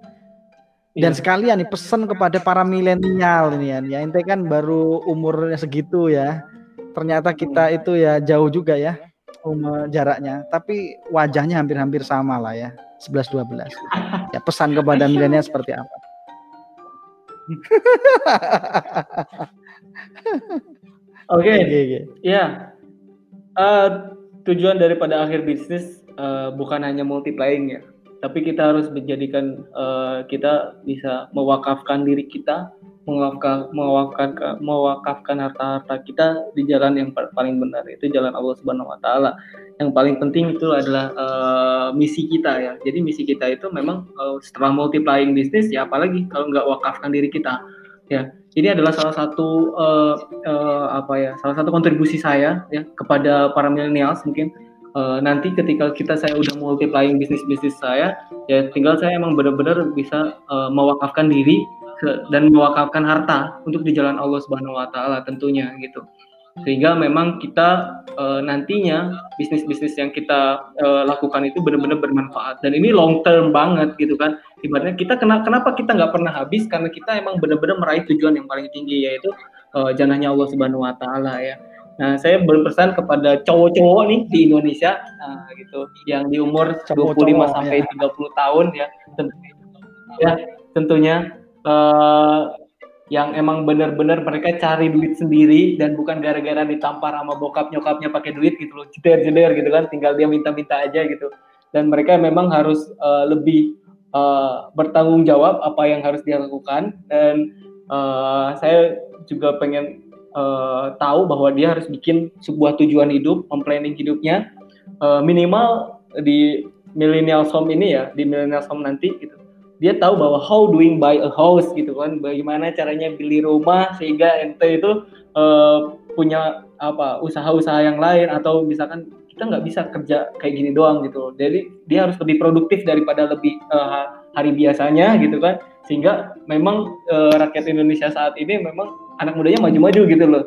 dan iya. sekalian nih pesan kepada para milenial ini kan ya ente kan baru umurnya segitu ya ternyata kita itu ya jauh juga ya umur jaraknya tapi wajahnya hampir-hampir sama lah ya 11 12 ya pesan kepada milenial seperti apa Oke, okay. okay, okay. ya. Uh, tujuan daripada akhir bisnis uh, bukan hanya multiplying ya, tapi kita harus menjadikan uh, kita bisa mewakafkan diri kita, mewakaf, mewakafkan mewakafkan harta-harta kita di jalan yang paling benar itu jalan Allah Subhanahu Wa Taala. Yang paling penting itu adalah uh, misi kita ya. Jadi misi kita itu memang uh, setelah multiplying bisnis ya, apalagi kalau nggak wakafkan diri kita ya ini adalah salah satu uh, uh, apa ya salah satu kontribusi saya ya kepada para millennials mungkin uh, nanti ketika kita saya udah multiplying bisnis bisnis saya ya tinggal saya emang benar-benar bisa uh, mewakafkan diri ke, dan mewakafkan harta untuk di jalan Allah Subhanahu Wa Taala tentunya gitu. Sehingga memang kita uh, nantinya bisnis-bisnis yang kita uh, lakukan itu benar-benar bermanfaat. Dan ini long term banget gitu kan. Ibaratnya kita kena, kenapa kita nggak pernah habis? Karena kita emang benar-benar meraih tujuan yang paling tinggi yaitu uh, janahnya Allah Subhanahu Wa Taala ya Nah, saya berpesan kepada cowok-cowok nih di Indonesia uh, gitu yang di umur cowok 25 sampai ya. 30 tahun ya. Tentunya, ya, tentunya uh, yang emang benar-benar mereka cari duit sendiri dan bukan gara-gara ditampar sama bokap nyokapnya pakai duit gitu loh jeder-jeder gitu kan tinggal dia minta-minta aja gitu dan mereka memang harus uh, lebih uh, bertanggung jawab apa yang harus dia lakukan dan uh, saya juga pengen uh, tahu bahwa dia harus bikin sebuah tujuan hidup memplanning hidupnya uh, minimal di millennial home ini ya di millennial home nanti gitu. Dia tahu bahwa how doing buy a house gitu kan bagaimana caranya beli rumah sehingga ente itu uh, punya apa usaha-usaha yang lain atau misalkan kita nggak bisa kerja kayak gini doang gitu jadi dia harus lebih produktif daripada lebih uh, hari biasanya gitu kan. Sehingga memang uh, rakyat Indonesia saat ini memang anak mudanya maju-maju gitu loh.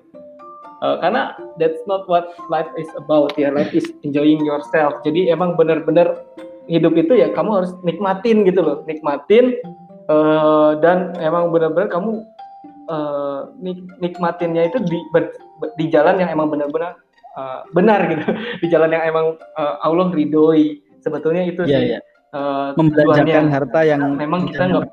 Uh, karena that's not what life is about ya. Life is enjoying yourself. Jadi emang benar-benar hidup itu ya kamu harus nikmatin gitu loh. Nikmatin uh, dan emang benar-benar kamu uh, nik nikmatinnya itu di ber, di jalan yang emang benar-benar uh, benar gitu. *laughs* Di jalan yang emang uh, Allah ridhoi. Sebetulnya itu yeah, sih yeah. Uh, membelanjakan harta yang memang kita nggak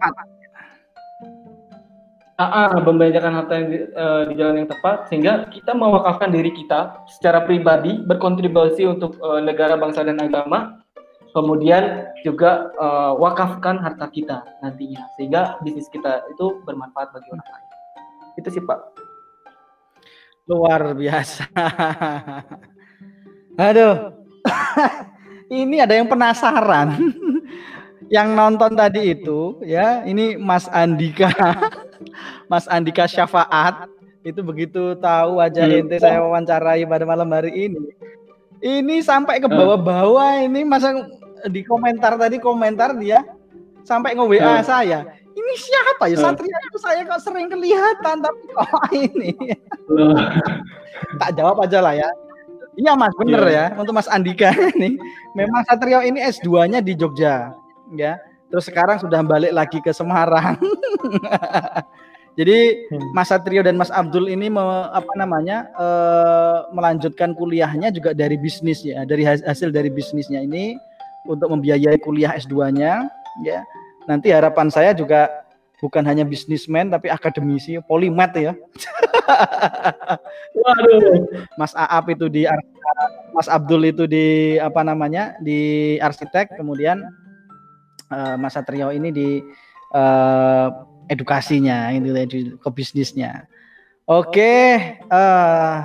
Ah, ah, membelanjakan harta yang di, uh, di jalan yang tepat sehingga kita mewakafkan diri kita secara pribadi berkontribusi untuk uh, negara bangsa dan agama kemudian juga uh, wakafkan harta kita nantinya sehingga bisnis kita itu bermanfaat bagi orang lain. Itu sih pak. Luar biasa. Aduh. *laughs* Ini ada yang penasaran yang nonton tadi itu ya ini Mas Andika *laughs* Mas Andika Syafaat itu begitu tahu aja hmm. ente saya wawancarai pada malam hari ini ini sampai ke bawah-bawah ini masa di komentar tadi komentar dia sampai nge WA Hmm. saya. Ini siapa ya? Hmm. Satria itu saya kok sering kelihatan tapi kok *laughs* ini. Tak jawab aja lah ya. Iya Mas, bener Iya. ya. Untuk Mas Andika ini, memang Satrio ini S2-nya di Jogja, ya. Terus sekarang sudah balik lagi ke Semarang. *laughs* Jadi Hmm. Mas Satrio dan Mas Abdul ini me- apa namanya eh, melanjutkan kuliahnya juga dari bisnis ya, dari has- hasil dari bisnisnya ini untuk membiayai kuliah S2-nya, ya. Nanti harapan saya juga bukan hanya bisnismen tapi akademisi, polimat ya. *laughs* Waduh. Mas Aap itu di Mas Abdul itu di apa namanya di arsitek kemudian eh, Mas Satrio ini di eh, edukasinya itu di ke bisnisnya. Oke, eh,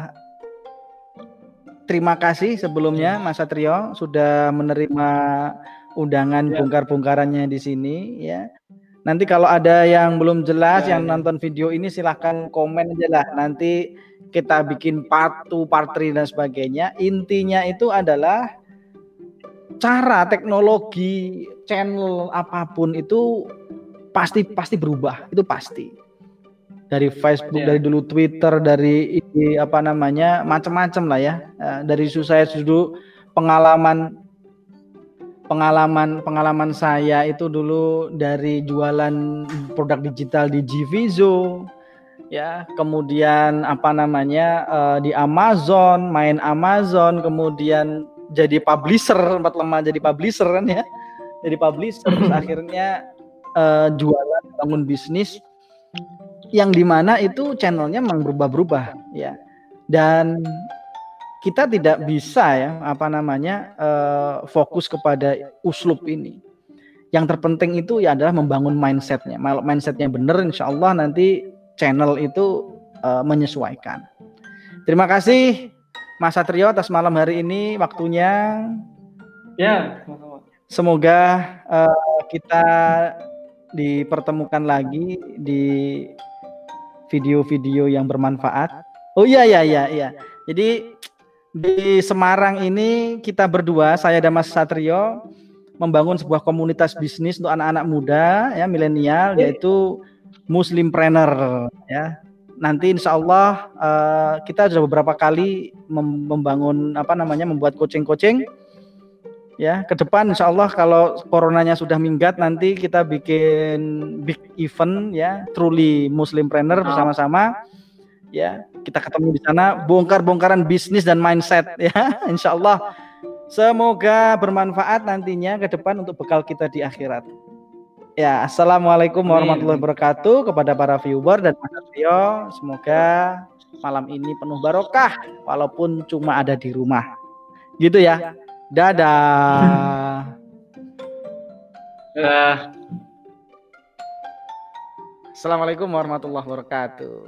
terima kasih sebelumnya Mas Satrio sudah menerima undangan Ya. bongkar-bongkarannya di sini ya. Nanti kalau ada yang belum jelas Ya, yang ya. nonton video ini silahkan komen aja lah. Nanti kita bikin part 2, part 3 dan sebagainya. Intinya itu adalah cara teknologi channel apa pun itu pasti pasti berubah, itu pasti. Dari Facebook, Ya. dari dulu Twitter, dari ini, apa namanya, macam-macam lah ya. Eh, Dari saya dulu pengalaman pengalaman pengalaman saya itu dulu dari jualan produk digital di Gvizo ya kemudian apa namanya eh, di Amazon main Amazon kemudian jadi publisher tempat lemah jadi publisher kan ya jadi publisher terus *clears throat* akhirnya eh, jualan bangun bisnis yang di mana itu channelnya memang berubah-berubah ya dan kita tidak bisa ya apa namanya eh, fokus kepada uslub ini. Yang terpenting itu ya adalah membangun mindsetnya. Kalau mindsetnya benar, insya Allah nanti channel itu eh, menyesuaikan. Terima kasih Mas Satrio atas malam hari ini waktunya. Ya. Semoga eh, kita dipertemukan lagi di video-video yang bermanfaat. Oh iya iya iya iya. Jadi di Semarang ini kita berdua, saya dan Mas Satrio membangun sebuah komunitas bisnis untuk anak-anak muda ya milenial yaitu Muslimpreneur ya. Nanti insya Allah eh, kita sudah beberapa kali mem- membangun apa namanya membuat coaching-coaching. Ya ke depan insya Allah kalau coronanya sudah minggat nanti kita bikin big event ya truly Muslimpreneur bersama-sama. Ya kita ketemu di sana bongkar-bongkaran bisnis dan mindset *laughs* ya insya Allah. Semoga bermanfaat nantinya ke depan untuk bekal kita di akhirat ya assalamualaikum warahmatullahi wabarakatuh kepada para viewer dan Mas Satrio semoga malam ini penuh barokah walaupun cuma ada di rumah. Gitu ya. Dadah. Eh, assalamualaikum warahmatullahi wabarakatuh.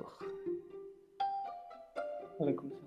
Waalaikumsalam.